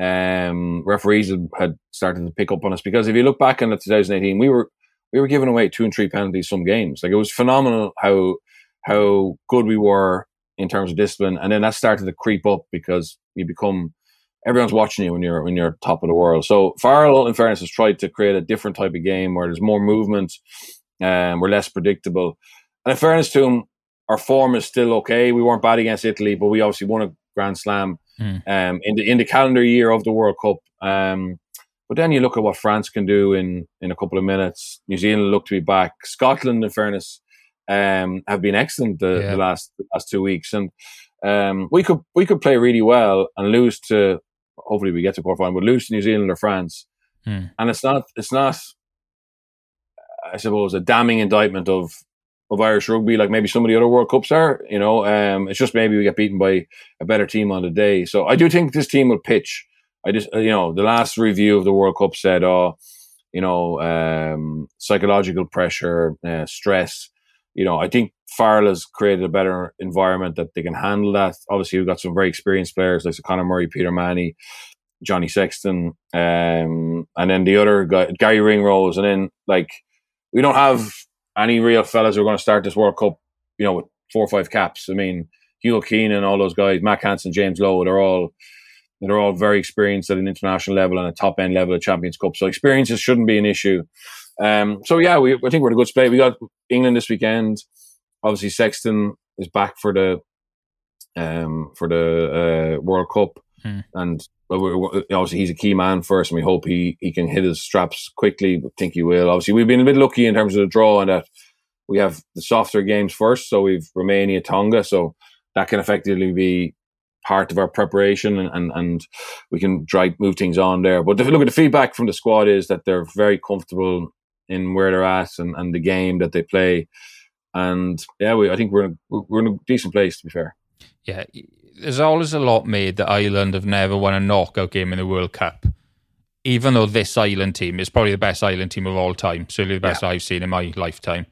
[SPEAKER 2] um, referees had, started to pick up on us. Because if you look back in 2018, we were we were giving away two and three penalties some games. Like it was phenomenal how how good we were in terms of discipline, and then that started to creep up because you become everyone's watching you when you're when you're top of the world. So Farrell, in fairness, has tried to create a different type of game where there's more movement and um, we're less predictable. And in fairness to him, our form is still okay. We weren't bad against Italy, but we obviously won a Grand Slam mm. um, in the in the calendar year of the World Cup. Um, but then you look at what France can do in in a couple of minutes. New Zealand look to be back. Scotland, in fairness, um, have been excellent the, yeah. the last the last two weeks, and um, we could we could play really well and lose to hopefully we get to quarterfinal, but lose to New Zealand or France,
[SPEAKER 3] hmm.
[SPEAKER 2] and it's not it's not I suppose a damning indictment of of Irish rugby like maybe some of the other World Cups are. You know, um, it's just maybe we get beaten by a better team on the day. So I do think this team will pitch. I just you know the last review of the World Cup said, oh, you know, um, psychological pressure, uh, stress. You know, I think Farrell has created a better environment that they can handle that. Obviously, we've got some very experienced players like Conor Murray, Peter O'Mahony, Johnny Sexton, um, and then the other guy, Garry Ringrose. And then, like, we don't have any real fellas who are going to start this World Cup, you know, with four or five caps. I mean, Hugo Keenan and all those guys, Mack Hansen, James Lowe, they're all they're all very experienced at an international level and a top end level of Champions Cup. So experiences shouldn't be an issue. Um, so yeah, we I think we're in a good spot. We got England this weekend obviously Sexton is back for the um for the uh, World Cup,
[SPEAKER 3] hmm.
[SPEAKER 2] and obviously he's a key man for us, and we hope he he can hit his straps quickly. I think he will. Obviously, we've been a bit lucky in terms of the draw, and that we have the softer games first. So we've Romania, Tonga, so that can effectively be part of our preparation and, and, and we can try move things on there. But if you look at the feedback from the squad is that they're very comfortable in where they're at and, and the game that they play. And yeah, we, I think we're in a, we're in a decent place to be fair.
[SPEAKER 3] Yeah, there's always a lot made that Ireland have never won a knockout game in the World Cup. Even though this Ireland team is probably the best Ireland team of all time, certainly the best yeah. I've seen in my lifetime.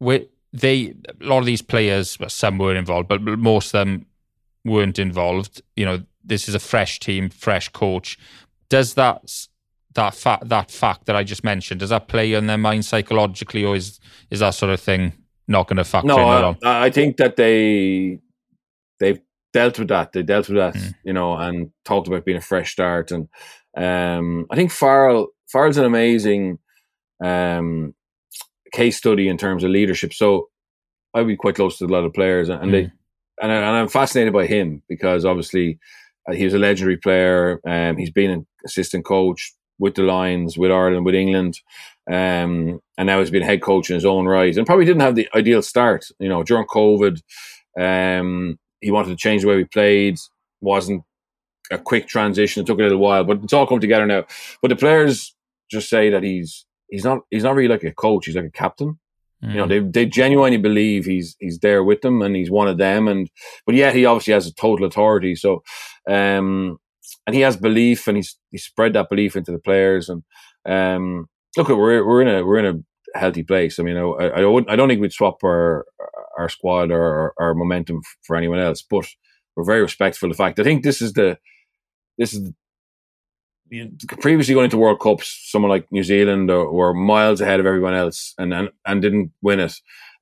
[SPEAKER 3] With they a lot of these players, some were involved, but most of them weren't involved. You know, this is a fresh team, fresh coach. Does that that fact that fact that I just mentioned does that play on their mind psychologically, or is is that sort of thing not going to factor
[SPEAKER 2] no,
[SPEAKER 3] in
[SPEAKER 2] at
[SPEAKER 3] all?
[SPEAKER 2] I, I think that they they've dealt with that. They dealt with that, mm. you know, and talked about being a fresh start. And um, I think Farrell Farrell's an amazing um, case study in terms of leadership. So I'd be quite close to a lot of players, and mm. they and, I, and I'm fascinated by him because obviously uh, he was a legendary player. Um, he's been an assistant coach with the Lions, with Ireland, with England, um, and now he's been head coach in his own right. And probably didn't have the ideal start. You know, during COVID, um, he wanted to change the way we played. wasn't a quick transition. It took a little while, but it's all come together now. But the players just say that he's he's not he's not really like a coach. He's like a captain. Mm. You know, mm. they they genuinely believe he's he's there with them and he's one of them. And but yet he obviously has a total authority. So, um, and he has belief, and he's he spread that belief into the players. And um, look, we're we're in a we're in a healthy place. I mean, I I, I, don't I don't think we'd swap our our squad or our, momentum for anyone else, but we're very respectful of the fact. I think this is the this is the previously going into World Cups, someone like New Zealand or, were miles ahead of everyone else and and, and didn't win it.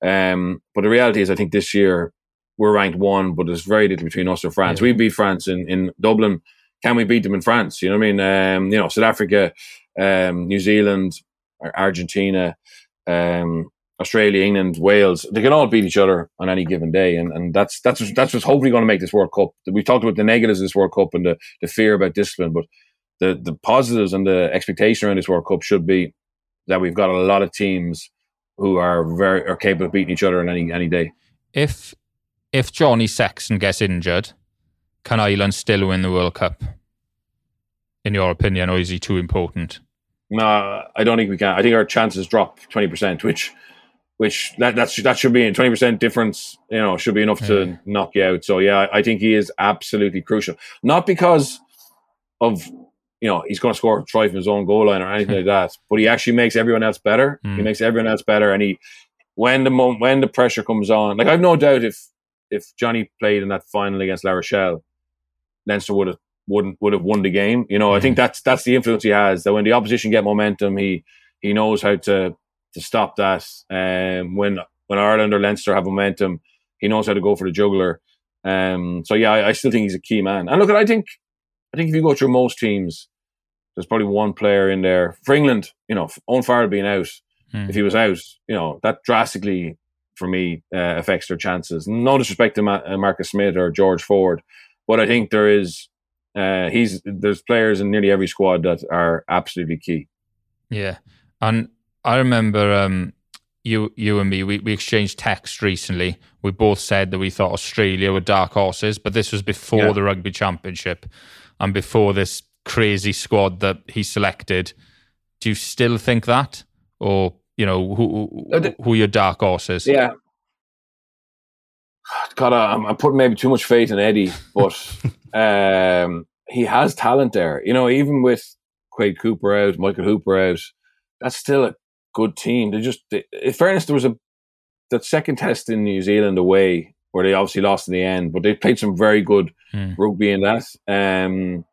[SPEAKER 2] Um, but the reality is, I think this year we're ranked one, but there's very little between us and France. Yeah. We beat France in, in Dublin. Can we beat them in France? You know what I mean? Um, you know, South Africa, um, New Zealand, Argentina, um, Australia, England, Wales, they can all beat each other on any given day, and, and that's that's that's what's hopefully going to make this World Cup. We've talked about the negatives of this World Cup and the, the fear about discipline, but the the positives and the expectation around this World Cup should be that we've got a lot of teams who are very are capable of beating each other on any any day.
[SPEAKER 3] If if Johnny Sexton gets injured, can Ireland still win the World Cup? In your opinion, or is he too important?
[SPEAKER 2] No, I don't think we can. I think our chances drop twenty percent, which which that that's that should be a twenty percent difference. You know, should be enough yeah. to knock you out. So yeah, I think he is absolutely crucial. Not because of you know he's going to score a try from his own goal line or anything <laughs> like that, but he actually makes everyone else better. Mm. He makes everyone else better, and he when the moment when the pressure comes on, like I've no doubt if if Johnny played in that final against La Rochelle, Leinster would have wouldn't would have won the game. You know, mm. I think hmm. that's that's the influence he has. That when the opposition get momentum, he he knows how to to stop that. Um, when when Ireland or Leinster have momentum, he knows how to go for the juggler. Um, so yeah, I, I, still think he's a key man. And look, I think I think if you go through most teams, there's probably one player in there for England. You know, Owen Farrell being out, hmm. if he was out, you know that drastically for me uh, affects their chances. No disrespect to Ma- uh, Marcus Smith or George Ford, but I think there is uh, he's there's players in nearly every squad that are absolutely key.
[SPEAKER 3] Yeah, and I remember um, you you and me we, we exchanged text recently. We both said that we thought Australia were dark horses, but this was before yeah. the rugby championship and before this crazy squad that he selected. Do you still think that, or you know who who, who your dark horses?
[SPEAKER 2] Yeah. <sighs> God, I'm, I'm putting maybe too much faith in Eddie, but <laughs> um, he has talent there. You know, even with Quade Cooper out, Michael Hooper out, that's still a good team. They just, they, in fairness, there was a that second test in New Zealand away where they obviously lost in the end, but they played some very good mm. rugby in that. Um,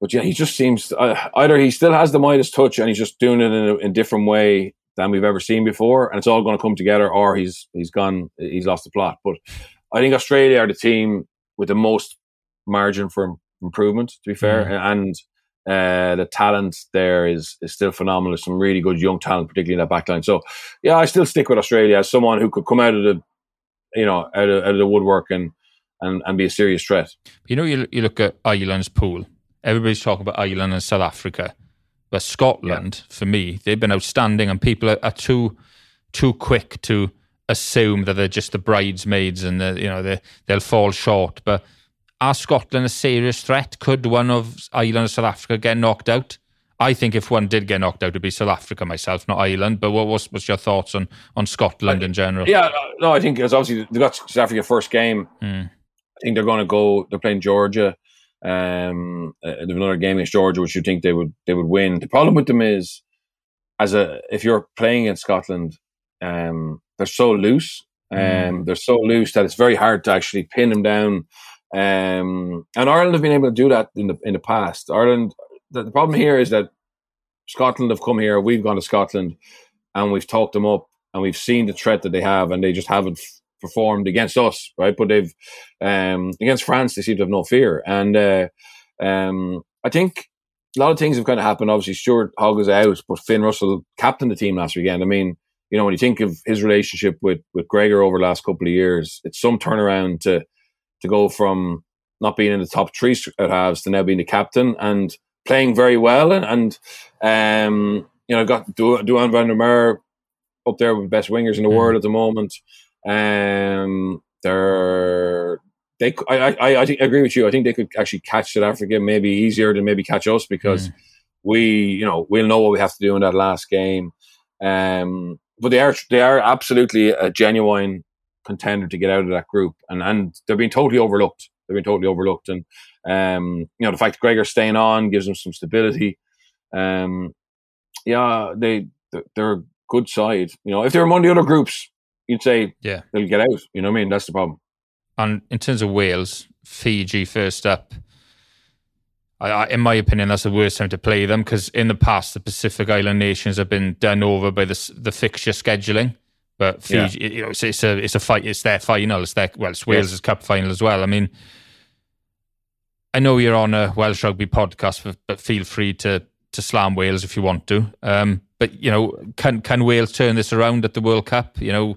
[SPEAKER 2] but yeah, he just seems uh, either he still has the Midas touch and he's just doing it in a, in a different way than we've ever seen before, and it's all going to come together, or he's he's gone, he's lost the plot. But I think Australia are the team with the most margin for improvement. To be fair, mm. and uh, the talent there is is still phenomenal. There's some really good young talent, particularly in that backline. So, yeah, I still stick with Australia as someone who could come out of the, you know, out of, out of the woodwork and, and and be a serious threat.
[SPEAKER 3] You know, you you look at Ireland's pool. Everybody's talking about Ireland and South Africa, but Scotland, yeah. for me, they've been outstanding, and people are, are, too too quick to assume that they're just the bridesmaids and you know they they'll fall short, but are Scotland a serious threat? Could one of Ireland or South Africa get knocked out? I think if one did get knocked out, it'd be South Africa myself, not Ireland. But what was what's your thoughts on on Scotland in general?
[SPEAKER 2] Yeah, no, I think it's obviously they got South Africa first game. Mm. I think they're going to go. They're playing Georgia. Um, uh, they have another game against Georgia, which you think they would they would win. The problem with them is, as a if you're playing in Scotland, um, they're so loose. Um, mm. They're so loose that it's very hard to actually pin them down. Um, and Ireland have been able to do that in the in the past. Ireland, the, the problem here is that Scotland have come here, we've gone to Scotland, and we've talked them up, and we've seen the threat that they have, and they just haven't performed against us, right? But they've um, against France, they seem to have no fear, and uh, um, I think a lot of things have kind of happened. Obviously, Stuart Hogg is out, but Finn Russell captained the team last weekend. I mean, you know, when you think of his relationship with with Gregor over the last couple of years, it's some turnaround to to go from not being in the top three at halves to now being the captain and playing very well. And, and um, you know, got du- Duhan van der Merwe up there with the best wingers in the mm. world at the moment. Um, they're they. I, I I think I agree with you. I think they could actually catch South Africa maybe easier than maybe catch us because mm. we you know we'll know what we have to do in that last game. Um, but they are they are absolutely a genuine contender to get out of that group, and and they're being totally overlooked. They've been totally overlooked, and um, you know the fact that Gregor's staying on gives them some stability. Um, yeah, they they're a good side. You know, if they're among the other groups, you'd say
[SPEAKER 3] yeah
[SPEAKER 2] they'll get out. You know what I mean? That's the problem.
[SPEAKER 3] And in terms of Wales, Fiji first up. I, I, in my opinion, that's the worst time to play them because in the past, the Pacific Island nations have been done over by the the fixture scheduling. But Fiji, yeah. you know, it's, it's, a it's a fight. It's their final. It's their well, it's Wales' yes. cup final as well. I mean, I know you're on a Welsh rugby podcast, but feel free to to slam Wales if you want to. Um, but you know, can can Wales turn this around at the World Cup? You know,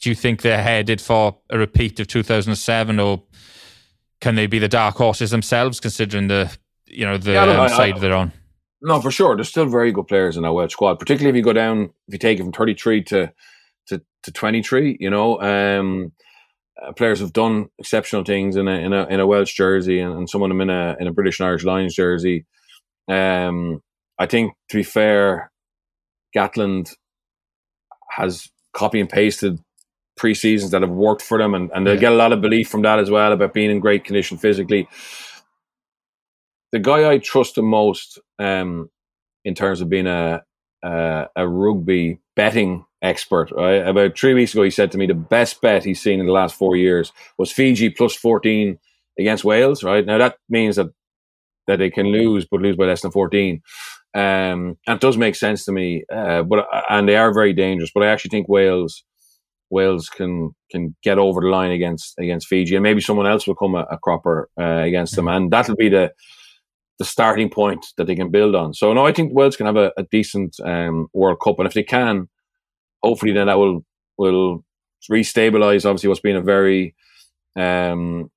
[SPEAKER 3] do you think they're headed for a repeat of 2007, or can they be the dark horses themselves, considering the you know the yeah, no, side I, they're on?
[SPEAKER 2] No, for sure. There's still very good players in our Welsh squad, particularly if you go down, if you take it from 33 to to, to 23. You know, um, uh, players have done exceptional things in a in a in a Welsh jersey, and, and some of them in a in a British and Irish Lions jersey. Um, I think to be fair, Gatland has copy and pasted pre-seasons that have worked for them, and, and they yeah. get a lot of belief from that as well about being in great condition physically. The guy I trust the most um, in terms of being a, a, a rugby betting expert. Right? About three weeks ago, he said to me the best bet he's seen in the last four years was Fiji plus fourteen against Wales. Right now, that means that that they can lose, but lose by less than fourteen. Um, and it does make sense to me. Uh, but and they are very dangerous. But I actually think Wales. Wales can can get over the line against against Fiji, and maybe someone else will come a, a cropper uh, against them, and that'll be the the starting point that they can build on. So no, I think Wales can have a, a decent um, World Cup, and if they can, hopefully then that will will restabilize obviously what's been a very um,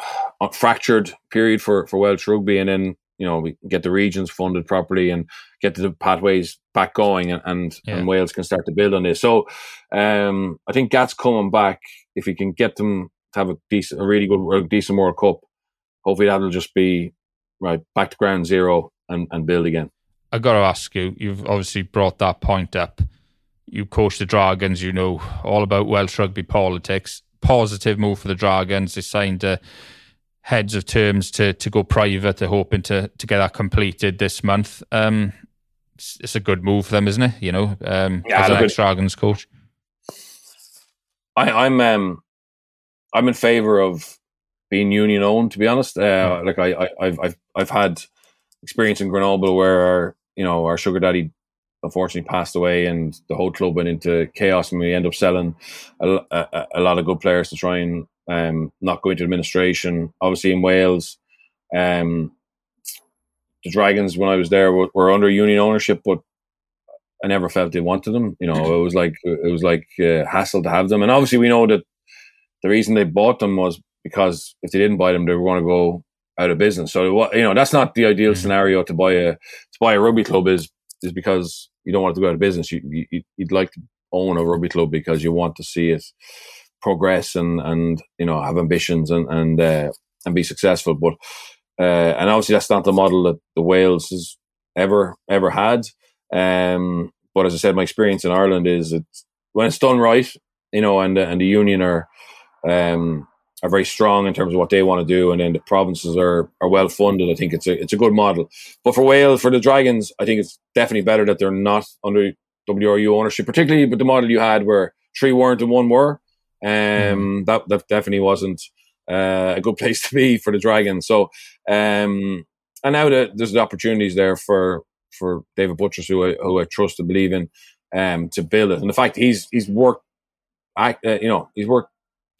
[SPEAKER 2] <sighs> fractured period for for Welsh rugby, and then you know we get the regions funded properly and get the pathways back going, and and, yeah. and Wales can start to build on this. So um, I think Gats coming back if he can get them to have a decent, a really good, a decent World Cup. Hopefully that'll just be right back to ground zero and, and build again.
[SPEAKER 3] I got to ask you. You've obviously brought that point up you coach the Dragons, you know all about Welsh rugby politics. Positive move for the Dragons. They signed uh, heads of terms to to go private. They're hoping to to get that completed this month. Um, it's, it's, a good move for them, isn't it? You know, um, yeah, as an ex Dragons coach.
[SPEAKER 2] I, I'm um, I'm in favour of being union owned. To be honest, uh, like I, I, have I've I've had experience in Grenoble where our you know our sugar daddy unfortunately passed away, and the whole club went into chaos, and we end up selling a, a, a lot of good players to try and um, not go into administration. Obviously, in Wales, um, the Dragons, when I was there, were, were, under union ownership, but I never felt they wanted them. You know, <laughs> it was like it was like uh, hassle to have them, and obviously, we know that the reason they bought them was because if they didn't buy them, they were going to go out of business. So you know, that's not the ideal mm-hmm. scenario to buy a to buy a rugby club is is because you don't want to go out of business. You, you would like to own a rugby club because you want to see it progress and and you know have ambitions and and uh, and be successful. But uh, and obviously that's not the model that the Wales has ever ever had. Um, but as I said, my experience in Ireland is that when it's done right, you know, and and the union are um, are very strong in terms of what they want to do, and then the provinces are are well funded. I think it's a it's a good model. But for Wales, for the Dragons, I think it's definitely better that they're not under WRU ownership, particularly with the model you had where three weren't and one were. Um, mm. that that definitely wasn't uh, a good <laughs> place to be for the Dragons. So, um, and now that there's the opportunities there for for David Buttress, who I, who I trust and believe in, um, to build it, and the fact he's he's worked, uh, you know, he's worked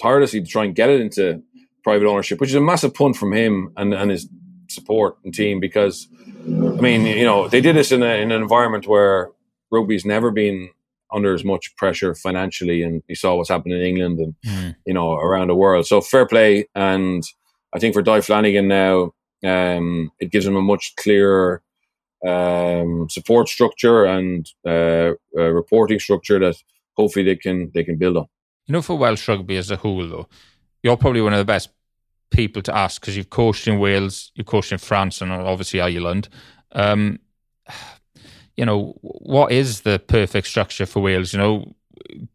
[SPEAKER 2] tirelessly to try and get it into private ownership, which is a massive punt from him and, and his support and team because, I mean, you know, they did this in, a, in an environment where rugby's never been under as much pressure financially, and you saw what's happened in England and mm. you know around the world. So fair play, and I think for Dai Flanagan now, um, it gives him a much clearer um, support structure and uh, reporting structure that hopefully they can they can build on.
[SPEAKER 3] You know, for Welsh rugby as a whole, though, you're probably one of the best people to ask because you've coached in Wales, you've coached in France, and obviously Ireland. Um, <sighs> you know, what is the perfect structure for Wales? You know,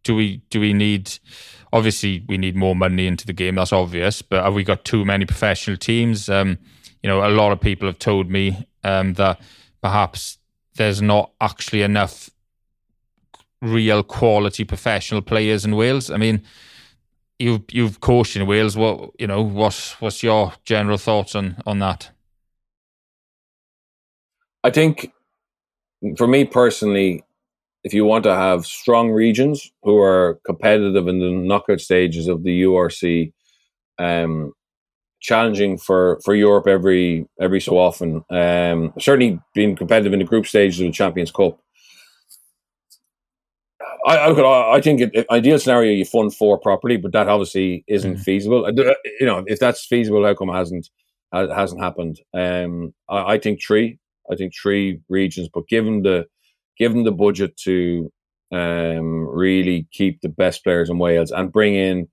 [SPEAKER 3] do we do we need? Obviously, we need more money into the game. That's obvious. But have we got too many professional teams? Um, you know, a lot of people have told me um, that perhaps there's not actually enough real quality professional players in Wales. I mean, you've you've coached in Wales. What you know? What what's your general thoughts on on that?
[SPEAKER 2] I think, for me personally, if you want to have strong regions who are competitive in the knockout stages of the URC, um, challenging for for Europe every every so often, um, certainly being competitive in the group stages of the Champions Cup. I, I, I think it, ideal scenario you fund four properly, but that obviously isn't mm-hmm. feasible. You know, if that's feasible, how come hasn't hasn't happened? Um, I, I, think three. I think three regions, but given the given the budget to um, really keep the best players in Wales and bring in,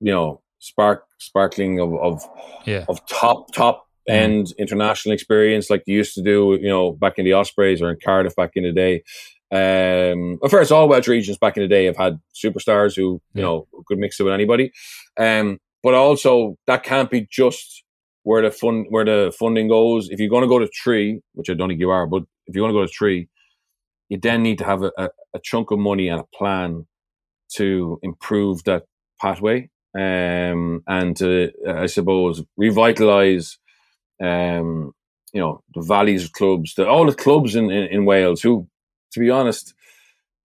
[SPEAKER 2] you know, spark sparkling of of,
[SPEAKER 3] yeah.
[SPEAKER 2] of top top mm-hmm. end mm. international experience like they used to do, you know, back in the Ospreys or in Cardiff back in the day. Um, well, first, all Welsh regions back in the day have had superstars who you know could mix it with anybody. Um, but also that can't be just where the fund where the funding goes. If you're going to go to three, which I don't think you are, but if you want to go to three, you then need to have a, a, a chunk of money and a plan to improve that pathway um, and to, I suppose, revitalize um, you know the valleys of clubs, the, all the clubs in, in, in Wales who to be honest,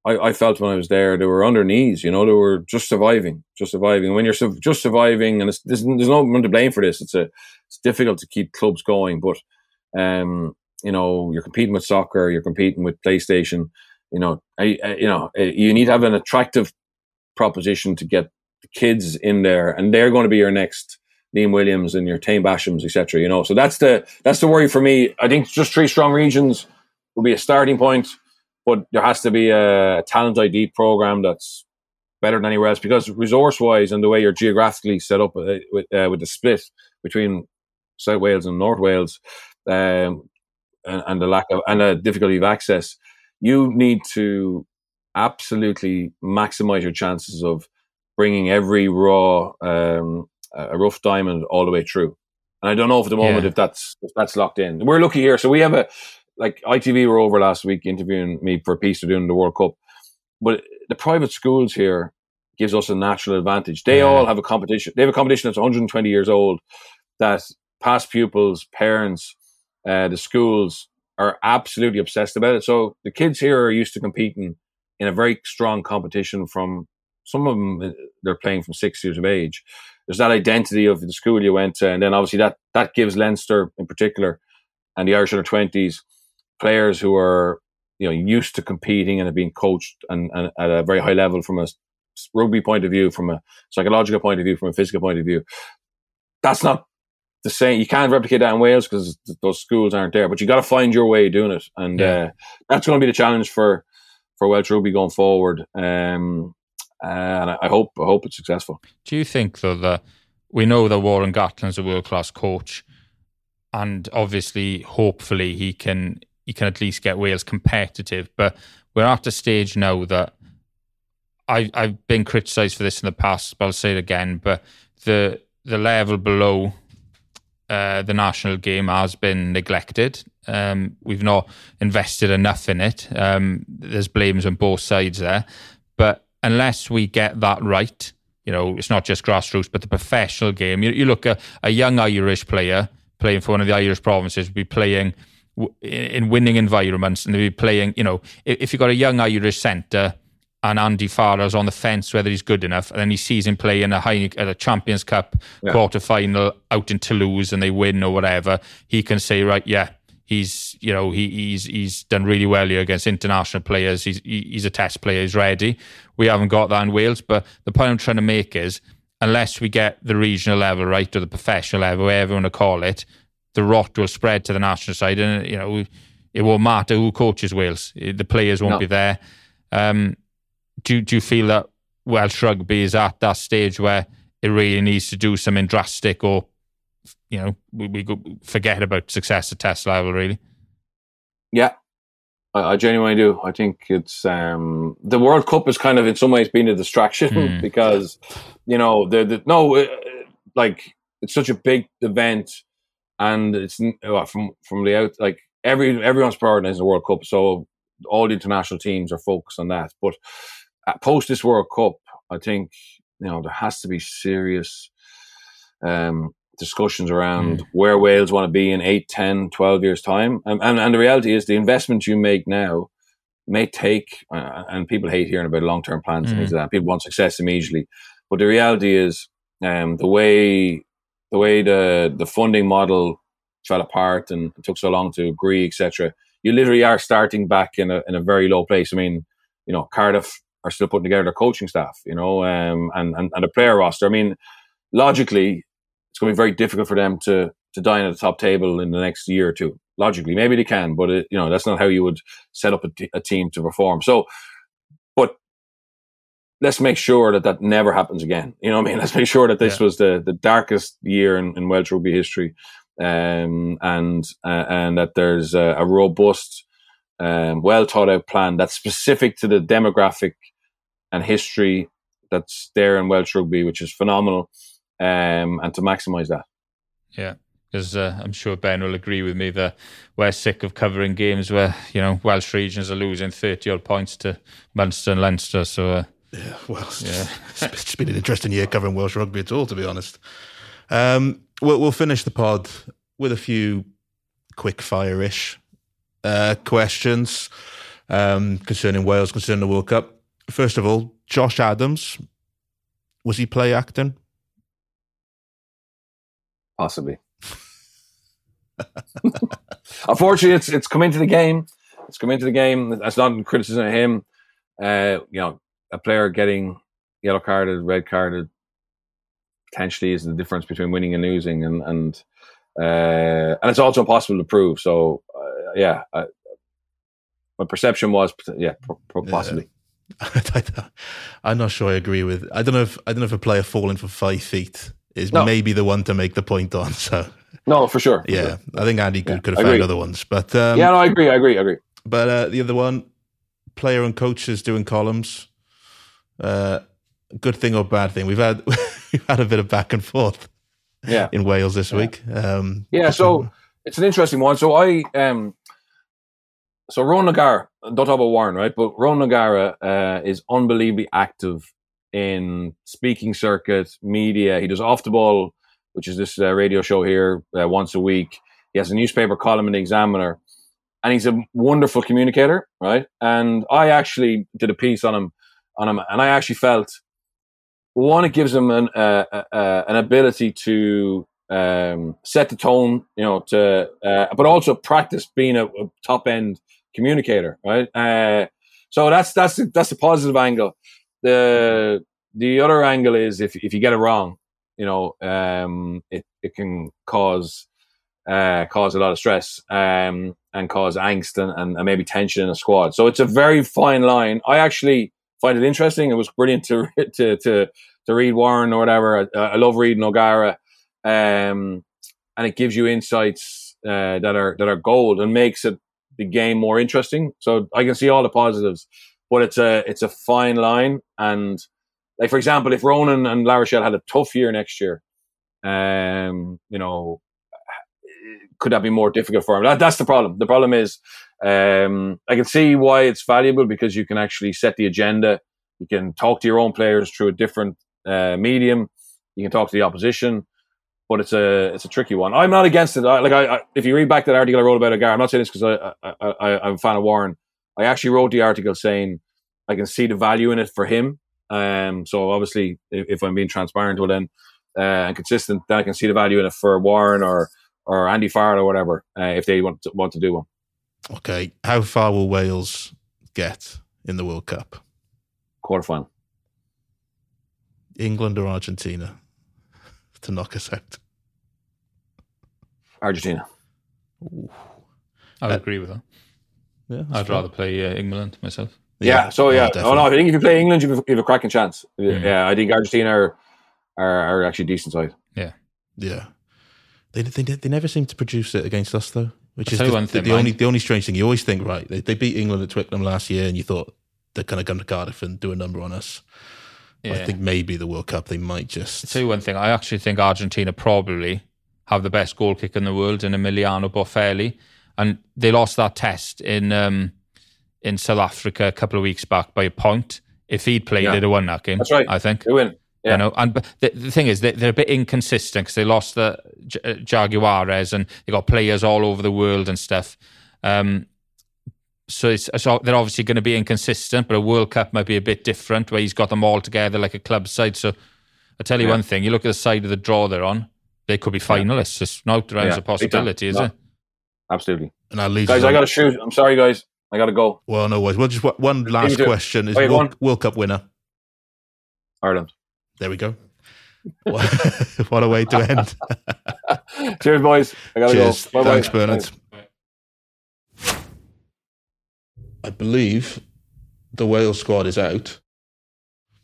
[SPEAKER 2] I, I, felt when I was there, they were their knees. You know, they were just surviving, just surviving. When you're su- just surviving, and there's, there's no one to blame for this. It's a it's difficult to keep clubs going, but um, you know, you're competing with soccer, you're competing with PlayStation. You know, I, I, you know, you need to have an attractive proposition to get the kids in there, and they're going to be your next Liam Williams and your Taine Bashams, etc. You know, so that's the that's the worry for me. I think just three strong regions will be a starting point but there has to be a talent ID program that's better than anywhere else because resource wise and the way you're geographically set up uh, with, uh, with the split between South Wales and North Wales um, and, and, the lack of and the difficulty of access, you need to absolutely maximize your chances of bringing every raw um, a rough diamond all the way through. And I don't know for the moment yeah. if that's if that's locked in. We're lucky here, so we have a like ITV were over last week interviewing me for a piece to do in the World Cup, but the private schools here gives us a natural advantage. They yeah. all have a competition. They have a competition that's 120 years old. That past pupils, parents, uh, the schools are absolutely obsessed about it. So the kids here are used to competing in a very strong competition from some of them uh, they're playing from six years of age. There's that identity of the school you went to, and then obviously that that gives Leinster in particular and the Irish under twenties players who are you know used to competing and have been coached and, and at a very high level from a rugby point of view, from a psychological point of view, from a physical point of view. That's not the same. You can't replicate that in Wales because those schools aren't there. But you got to find your way doing it, and yeah. uh, that's going to be the challenge for for Welsh rugby going forward. Um, and I, I hope I hope it's successful.
[SPEAKER 3] Do you think though that we know that Warren Gatland's a world class coach, and obviously, hopefully, he can you can at least get Wales competitive. But we're at a stage now that I, I've been criticised for this in the past, but I'll say it again. But the the level below uh, the national game has been neglected. Um, we've not invested enough in it. Um, there's blames on both sides there, but unless we get that right, you know, it's not just grassroots, but the professional game. You, you look at a young Irish player playing for one of the Irish provinces, be playing in winning environments, and they'd be playing. You know, if you've got a young Irish centre and Andy Farrell's on the fence whether he's good enough, and then he sees him play in a high at a Champions Cup yeah. quarter final out in Toulouse and they win or whatever, he can say, right, yeah, he's you know he, he's he's done really well here against international players. He's he's a test player. He's ready. We haven't got that in Wales, but the point I'm trying to make is unless we get the regional level right or the professional level, whatever you want to call it, the rot will spread to the national side, and you know it won't matter who coaches Wales. The players won't no. be there. Um, do do you feel that Welsh rugby is at that stage where it really needs to do something drastic, or you know we, we forget about success at test level? Really?
[SPEAKER 2] Yeah, I, I genuinely do. I think it's um, the World Cup has kind of in some ways been a distraction mm. <laughs> because you know the, the no uh, like it's such a big event and it's from from the out like every everyone's priority is the World Cup, so all the international teams are focused on that. But post this World Cup, I think you know there has to be serious um, discussions around mm. where Wales want to be in 8, 10, 12 years' time. And, and, and the reality is the investment you make now may take, uh, and people hate hearing about long term plans mm. and things like that. People want success immediately. But the reality is um, the way the way the, the funding model fell apart and took so long to agree, etc. You literally are starting back in a, in a very low place. I mean, you know, Cardiff are still putting together their coaching staff, you know, um, and, and, and a player roster. I mean, logically, it's going to be very difficult for them to to dine at the top table in the next year or two. Logically, maybe they can, but it, you know that's not how you would set up a, t- a team to perform. So, let's make sure that that never happens again. You know what I mean? <laughs> Let's make sure that this yeah. was the the darkest year in, in Welsh rugby history, um, and uh, and that there's a, a robust, um, well thought out plan that's specific to the demographic and history that's there in Welsh rugby, which is phenomenal um, and to maximise that.
[SPEAKER 3] Yeah, because uh, I'm sure Ben will agree with me that we're sick of covering games where you know Welsh regions are losing 30 odd points to Munster and Leinster. So uh,
[SPEAKER 1] yeah, well, it's, yeah. it's been an interesting year covering Welsh rugby at all, to be honest. Um, we'll, we'll finish the pod with a few quick fire ish uh, questions um, concerning Wales, concerning the World Cup. First of all, Josh Adams, was he play acting?
[SPEAKER 2] possibly. <laughs> Unfortunately, it's it's come into the game. It's come into the game. That's not criticism of him. Uh, you know, a player getting yellow carded, red carded, potentially is the difference between winning and losing, and and uh, and it's also impossible to prove. So, uh, yeah, my perception was, yeah, possibly. <laughs> Yeah.
[SPEAKER 1] I'm not sure I agree with. I don't know if I don't know if a player falling for five feet is no. maybe the one to make the point on. <laughs> So
[SPEAKER 2] no, for sure.
[SPEAKER 1] Yeah,
[SPEAKER 2] sure.
[SPEAKER 1] I think Andy could, yeah, could have found other ones, but um,
[SPEAKER 2] yeah, no, I agree, I agree, I agree.
[SPEAKER 1] But uh, the other one, player and coaches doing columns. Uh, good thing or bad thing? We've had <laughs> we've had a bit of back and forth.
[SPEAKER 2] Yeah.
[SPEAKER 1] in Wales this yeah. week. Um,
[SPEAKER 2] yeah, so it's an interesting one. So I um, so Ron O'Gara, don't talk about Warren, right? But Ron O'Gara uh, is unbelievably active in speaking circuit, media. He does off the ball, which is this uh, radio show here uh, once a week. He has a newspaper column in the Examiner, and he's a wonderful communicator, right? And I actually did a piece on him, on him, and I actually felt one, it gives him an uh, uh, uh an ability to um, set the tone, you know, to uh, but also practice being a, a top end communicator, right? Uh, so that's that's that's a positive angle the the other angle is if if you get it wrong, you know, um, it it can cause uh, cause a lot of stress um, and cause angst and, and, and, maybe tension in a squad. So it's a very fine line. I actually find it interesting. It was brilliant to <laughs> to to, to read Warren or whatever. I, I love reading O'Gara, um, and it gives you insights uh, that are that are gold and makes it the game more interesting. So I can see all the positives but it's a it's a fine line. And like for example, if Ronan and La Rochelle had a tough year next year, um, you know, could that be more difficult for him? That, that's the problem. The problem is, um, I can see why it's valuable because you can actually set the agenda. You can talk to your own players through a different uh, medium. You can talk to the opposition, but it's a it's a tricky one. I'm not against it. I, like I, I, if you read back that article I wrote about O'Gara, I'm not saying this because I, I, I'm a fan of Warren. I actually wrote the article saying I can see the value in it for him. Um, so obviously, if, if I'm being transparent, well then uh, and consistent, then I can see the value in it for Warren or or Andy Farrell or whatever uh, if they want to, want to do one.
[SPEAKER 1] Okay, how far will Wales get in the World Cup?
[SPEAKER 2] Quarterfinal.
[SPEAKER 1] England or Argentina <laughs> to knock us out?
[SPEAKER 2] Argentina.
[SPEAKER 3] Ooh. I would uh, agree with that.
[SPEAKER 1] Yeah,
[SPEAKER 3] I'd rather play uh, England myself.
[SPEAKER 2] Yeah, yeah so yeah. Oh, oh, no, I think if you play England, you have, you have a cracking chance. Mm. Yeah, I think Argentina are, are, are actually decent side.
[SPEAKER 3] Yeah,
[SPEAKER 1] yeah. They, they they never seem to produce it against us though, which
[SPEAKER 3] I'll
[SPEAKER 1] is the, the, the only the only strange thing. You always think right, they, they beat England at Twickenham last year, and you thought they're going to come to Cardiff and do a number on us. Yeah. I think maybe the World Cup they might just.
[SPEAKER 3] I'll tell you one thing. I actually think Argentina probably have the best goal kick in the world in Emiliano Boffelli, and they lost that test in um, in South Africa a couple of weeks back by a point. If he'd played, yeah. they'd have won that game.
[SPEAKER 2] That's right.
[SPEAKER 3] I think
[SPEAKER 2] they win.
[SPEAKER 3] Yeah. You know, and the, the thing is, they, they're a bit inconsistent because they lost the uh, Jaguares and they got players all over the world and stuff. Um, so, so they're obviously going to be inconsistent, but a World Cup might be a bit different where he's got them all together like a club side. So I tell you yeah. one thing: you look at the side of the draw they're on, they could be finalists. Yeah. It's not around yeah. a possibility, is no. it?
[SPEAKER 2] Absolutely.
[SPEAKER 1] And I'll
[SPEAKER 2] guys, I got to shoot. I'm sorry, guys. I got to go.
[SPEAKER 1] Well, no worries. Well, just one last question: Is Wait, World, World Cup winner
[SPEAKER 2] Ireland?
[SPEAKER 1] There we go. <laughs> what a way to end. <laughs>
[SPEAKER 2] Cheers, boys. I gotta Cheers.
[SPEAKER 1] go. Bye-bye. Thanks, Bernard. I believe the Wales squad is out.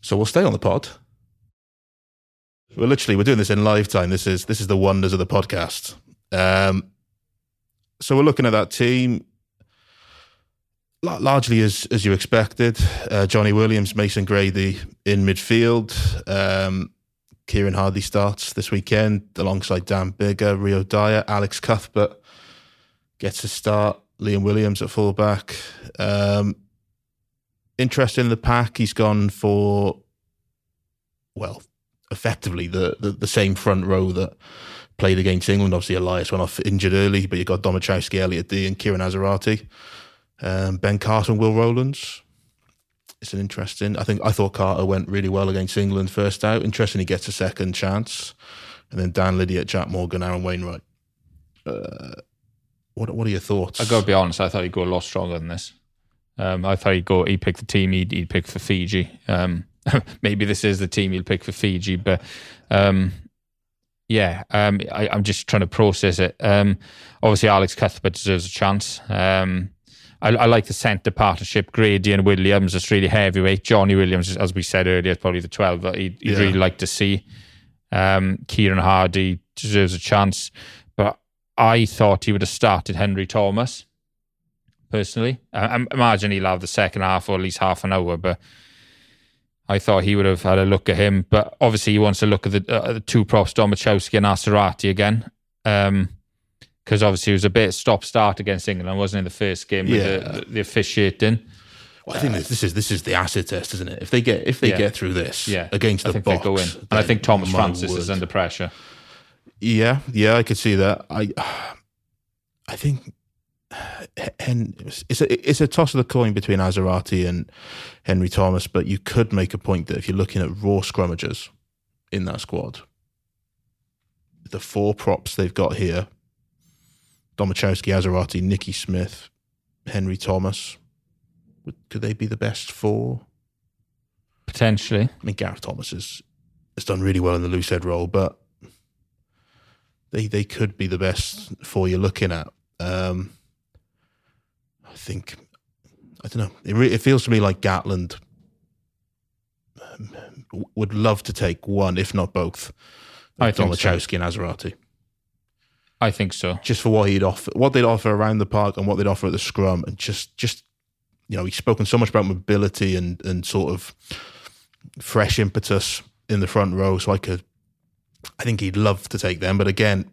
[SPEAKER 1] So we'll stay on the pod. We're literally we're doing this in live time. This is this is the wonders of the podcast. Um, so we're looking at that team largely as as you expected. Uh, Johnny Williams, Mason Grady in midfield. Um, Kieran Hardy starts this weekend alongside Dan Biggar, Rio Dyer, Alex Cuthbert gets a start. Liam Williams at fullback. Um, interested in the pack. He's gone for well, effectively the, the, the same front row that played against England. Obviously, Elias went off injured early, but you got Domachowski, Elliot Dee, and Keiron Assiratti. Um, ben Carter and Will Rowlands. It's an interesting. I think I thought Carter went really well against England first out. Interesting, he gets a second chance, and then Dan Lydiate, Jac Morgan, Aaron Wainwright. Uh, what What are your thoughts?
[SPEAKER 3] I got to be honest. I thought he'd go a lot stronger than this. Um, I thought he'd go. He'd pick the team. He'd, he'd pick for Fiji. Um, <laughs> maybe this is the team he'll pick for Fiji, but um, yeah, um, I, am just trying to process it. Um, obviously, Alex Cuthbert deserves a chance. Um, I, I like the centre partnership. Grady and Williams is really heavyweight. Johnny Williams, as we said earlier, is probably the 12 that he'd, he'd yeah. really like to see. Um, Kieran Hardy deserves a chance. But I thought he would have started Henry Thomas, personally. I, I imagine he'll have the second half or at least half an hour, but I thought he would have had a look at him. But obviously, he wants to look at the, uh, the two props, Domachowski and Assiratti again. Um, because obviously it was a bit stop start against England, wasn't it? The first game with yeah. the, the, officiating.
[SPEAKER 1] Well, I think this, this, is this is the acid test, isn't it? If they get if they yeah. get through this,
[SPEAKER 3] yeah.
[SPEAKER 1] against
[SPEAKER 3] I
[SPEAKER 1] the box,
[SPEAKER 3] go in. and I think Thomas Francis word. is under pressure.
[SPEAKER 1] Yeah, yeah, I could see that. I, I think, and it's a it's a toss of the coin between Assiratti and Henry Thomas, but you could make a point that if you're looking at raw scrummagers in that squad, the four props they've got here Domachowski, Assiratti, Nicky Smith, Henry Thomas. Could they be the best four?
[SPEAKER 3] Potentially.
[SPEAKER 1] I mean, Gareth Thomas has, has done really well in the loose head role, but they they could be the best four you're looking at. Um, I think, I don't know. It, re- it feels to me like Gatland um, would love to take one, if not both, Domachowski so. and Assiratti.
[SPEAKER 3] I think so.
[SPEAKER 1] Just for what he'd offer, what they'd offer around the park, and what they'd offer at the scrum, and just, just you know, he's spoken so much about mobility and and sort of fresh impetus in the front row. So I could, I think he'd love to take them, but again,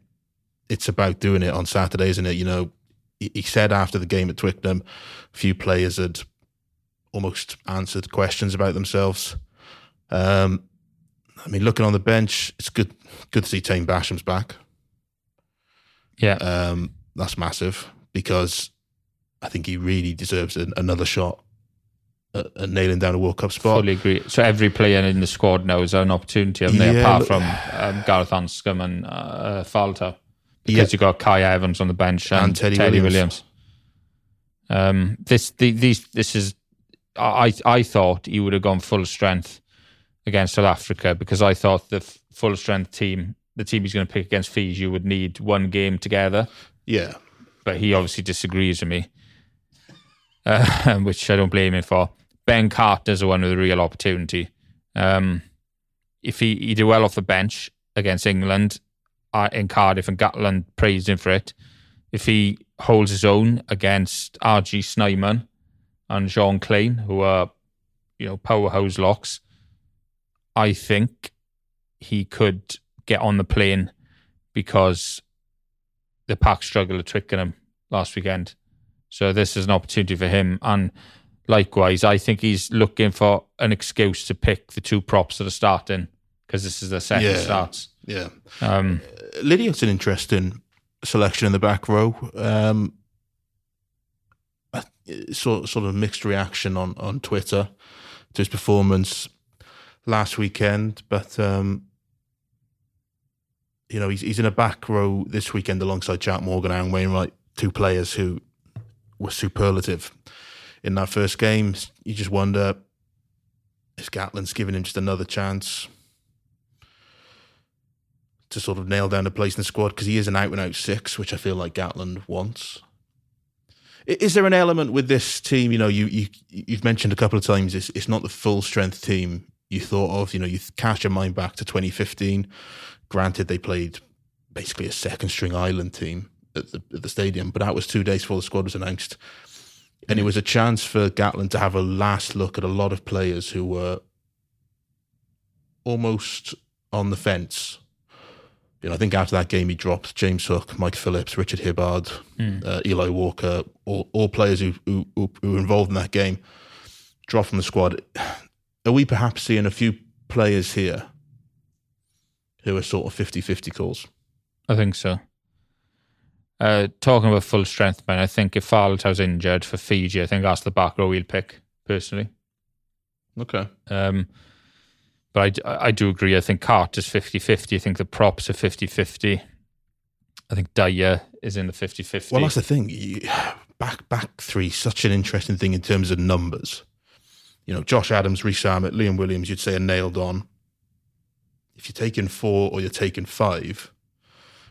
[SPEAKER 1] it's about doing it on Saturday, isn't it? You know, he said after the game at Twickenham, a few players had almost answered questions about themselves. Um, I mean, looking on the bench, it's good good to see Taine Basham's back.
[SPEAKER 3] Yeah,
[SPEAKER 1] um, that's massive because I think he really deserves an, another shot at, at, nailing down a World Cup spot.
[SPEAKER 3] Fully agree. So every player in the squad now is an opportunity, haven't they? Yeah, apart from um, Gareth Anscombe and uh, Faletau, because yeah. you've got Cai Evans on the bench and, and Teddy, Teddy, Williams. Williams. Um, this the, these this is I I thought he would have gone full strength against South Africa because I thought the full strength team, the team he's going to pick against Fiji, you would need one game together.
[SPEAKER 1] Yeah,
[SPEAKER 3] but he obviously disagrees with me, uh, <laughs> which I don't blame him for. Ben Carter's the one with a real opportunity. Um, if he, he did well off the bench against England uh, in Cardiff and Gatland praised him for it. If he holds his own against RG Snyman and Jean Kleyn, who are you know powerhouse locks, I think he could get on the plane because the pack struggle at Twickenham last weekend. So this is an opportunity for him. And likewise, I think he's looking for an excuse to pick the two props that are starting because this is the second yeah, starts.
[SPEAKER 1] Yeah. Um, uh, Lydiate's an interesting selection in the back row. Um, sort sort of mixed reaction on on Twitter to his performance last weekend, but um, you know he's he's in a back row this weekend alongside Jac Morgan and Wainwright, two players who were superlative in that first game. You just wonder is Gatland's giving him just another chance to sort of nail down a place in the squad because he is an out and out six, which I feel like Gatland wants. Is there an element with this team? You know, you you you've mentioned a couple of times it's it's not the full strength team you thought of. You know, you cast your mind back to 2015. Granted, they played basically a second string Ireland team at the, at the stadium, but that was two days before the squad was announced. And it was a chance for Gatland to have a last look at a lot of players who were almost on the fence. You know, I think after that game, he dropped James Hook, Mike Phillips, Richard Hibbard, mm. uh, Eli Walker, all, all players who, who, who were involved in that game, dropped from the squad are we perhaps seeing a few players here who are sort of 50 50 calls?
[SPEAKER 3] I think so. Uh, talking about full strength, man, I think if Faletau's injured for Fiji, I think that's the back row we'll pick, personally.
[SPEAKER 1] Okay.
[SPEAKER 3] Um, but I, I do agree. I think Carter's 50 50. I think the props are 50 50. I think Dyer is in the 50 50.
[SPEAKER 1] Well, that's the thing. You, back back three, such an interesting thing in terms of numbers you know, Josh Adams, Rees-Zammit, Liam Williams, you'd say are nailed on. If you're taking four or you're taking five,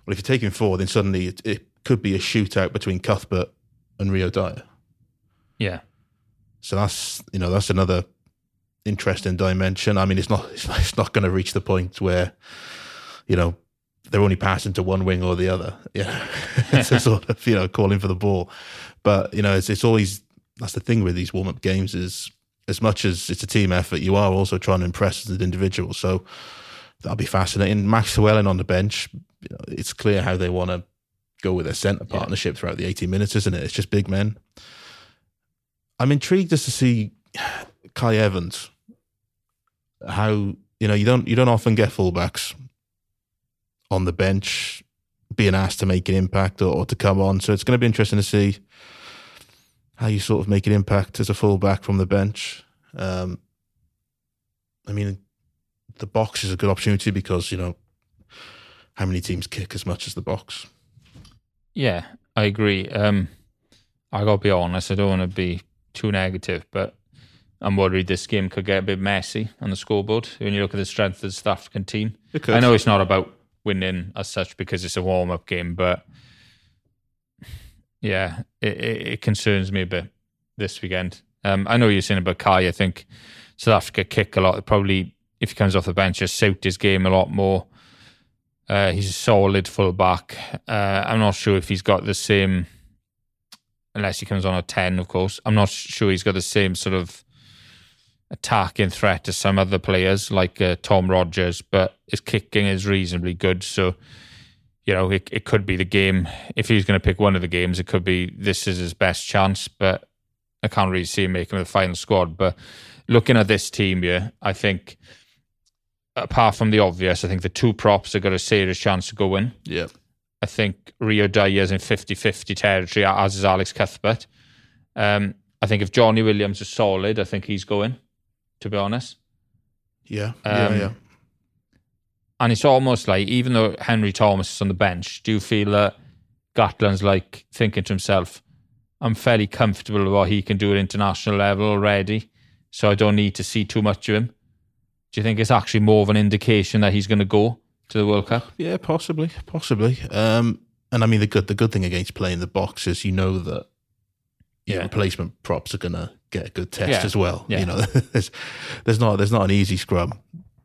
[SPEAKER 1] well, if you're taking four, then suddenly it, it could be a shootout between Cuthbert and Rio Dyer.
[SPEAKER 3] Yeah.
[SPEAKER 1] So that's you know that's another interesting dimension. I mean, it's not <laughs> it's not, it's not going to reach the point where you know they're only passing to one wing or the other. <laughs> Yeah, <laughs> it's a sort of you know calling for the ball, but you know it's it's always that's the thing with these warm up games is as much as it's a team effort, you are also trying to impress as an individual. So that'll be fascinating. Max Llewellyn on the bench, it's clear how they want to go with their centre partnership yeah. throughout the 80 minutes, isn't it? It's just big men. I'm intrigued just to see Cai Evans. How you know you don't you don't often get fullbacks on the bench being asked to make an impact or, or to come on. So it's going to be interesting to see how you sort of make an impact as a fullback from the bench. Um, I mean, the box is a good opportunity because you know how many teams kick as much as the Boks.
[SPEAKER 3] Yeah, I agree. Um, I gotta be honest. I don't want to be too negative, but I'm worried this game could get a bit messy on the scoreboard when you look at the strength of the South African team. I know it's not about winning as such because it's a warm up game, but yeah, it, it, it concerns me a bit this weekend. Um, I know you're saying about Cai. I think South Africa kick a lot. Probably if he comes off the bench, just suit his game a lot more. Uh, he's a solid fullback. Uh, I'm not sure if he's got the same, unless he comes on a 10, of course. I'm not sure he's got the same sort of attacking threat as some other players like uh, Tom Rogers, but his kicking is reasonably good. So you know, it, it could be the game. If he's going to pick one of the games, it could be this is his best chance. But I can't really see him making the final squad. But looking at this team here, I think apart from the obvious, I think the two props have got a serious chance to go in.
[SPEAKER 1] Yeah.
[SPEAKER 3] I think Rio Dyer's in 50-50 territory, as is Alex Cuthbert. Um, I think if Johnny Williams is solid, I think he's going, to be honest.
[SPEAKER 1] Yeah.
[SPEAKER 3] Um,
[SPEAKER 1] yeah. Yeah.
[SPEAKER 3] And it's almost like, even though Henry Thomas is on the bench, do you feel that Gatland's like thinking to himself, I'm fairly comfortable with what he can do at international level already, so I don't need to see too much of him? Do you think it's actually more of an indication that he's going to go to the World Cup?
[SPEAKER 1] Yeah, possibly, possibly. Um, and I mean, the good the good thing against playing the Boks is you know that your
[SPEAKER 3] Yeah.
[SPEAKER 1] replacement props are going to get a good test
[SPEAKER 3] Yeah.
[SPEAKER 1] as well.
[SPEAKER 3] Yeah.
[SPEAKER 1] You know, <laughs> there's there's not there's not an easy scrum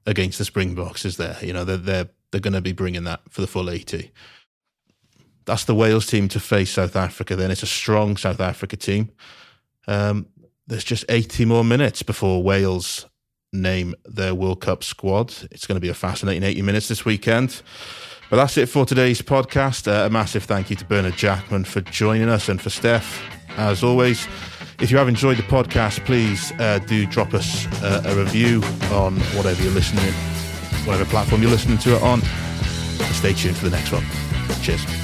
[SPEAKER 1] against the Springboks, is there? You know, they're they're they're going to be bringing that for the full eighty. That's the Wales team to face South Africa. Then it's a strong South Africa team. Um, there's just 80 more minutes before Wales name their World Cup squad. It's going to be a fascinating 80 minutes this weekend. But that's it for today's podcast. Uh, a massive thank you to Bernard Jackman for joining us and for Steph, as always. If you have enjoyed the podcast, please uh, do drop us uh, a review on whatever you're listening, whatever platform you're listening to it on. And Stay tuned for the next one. Cheers.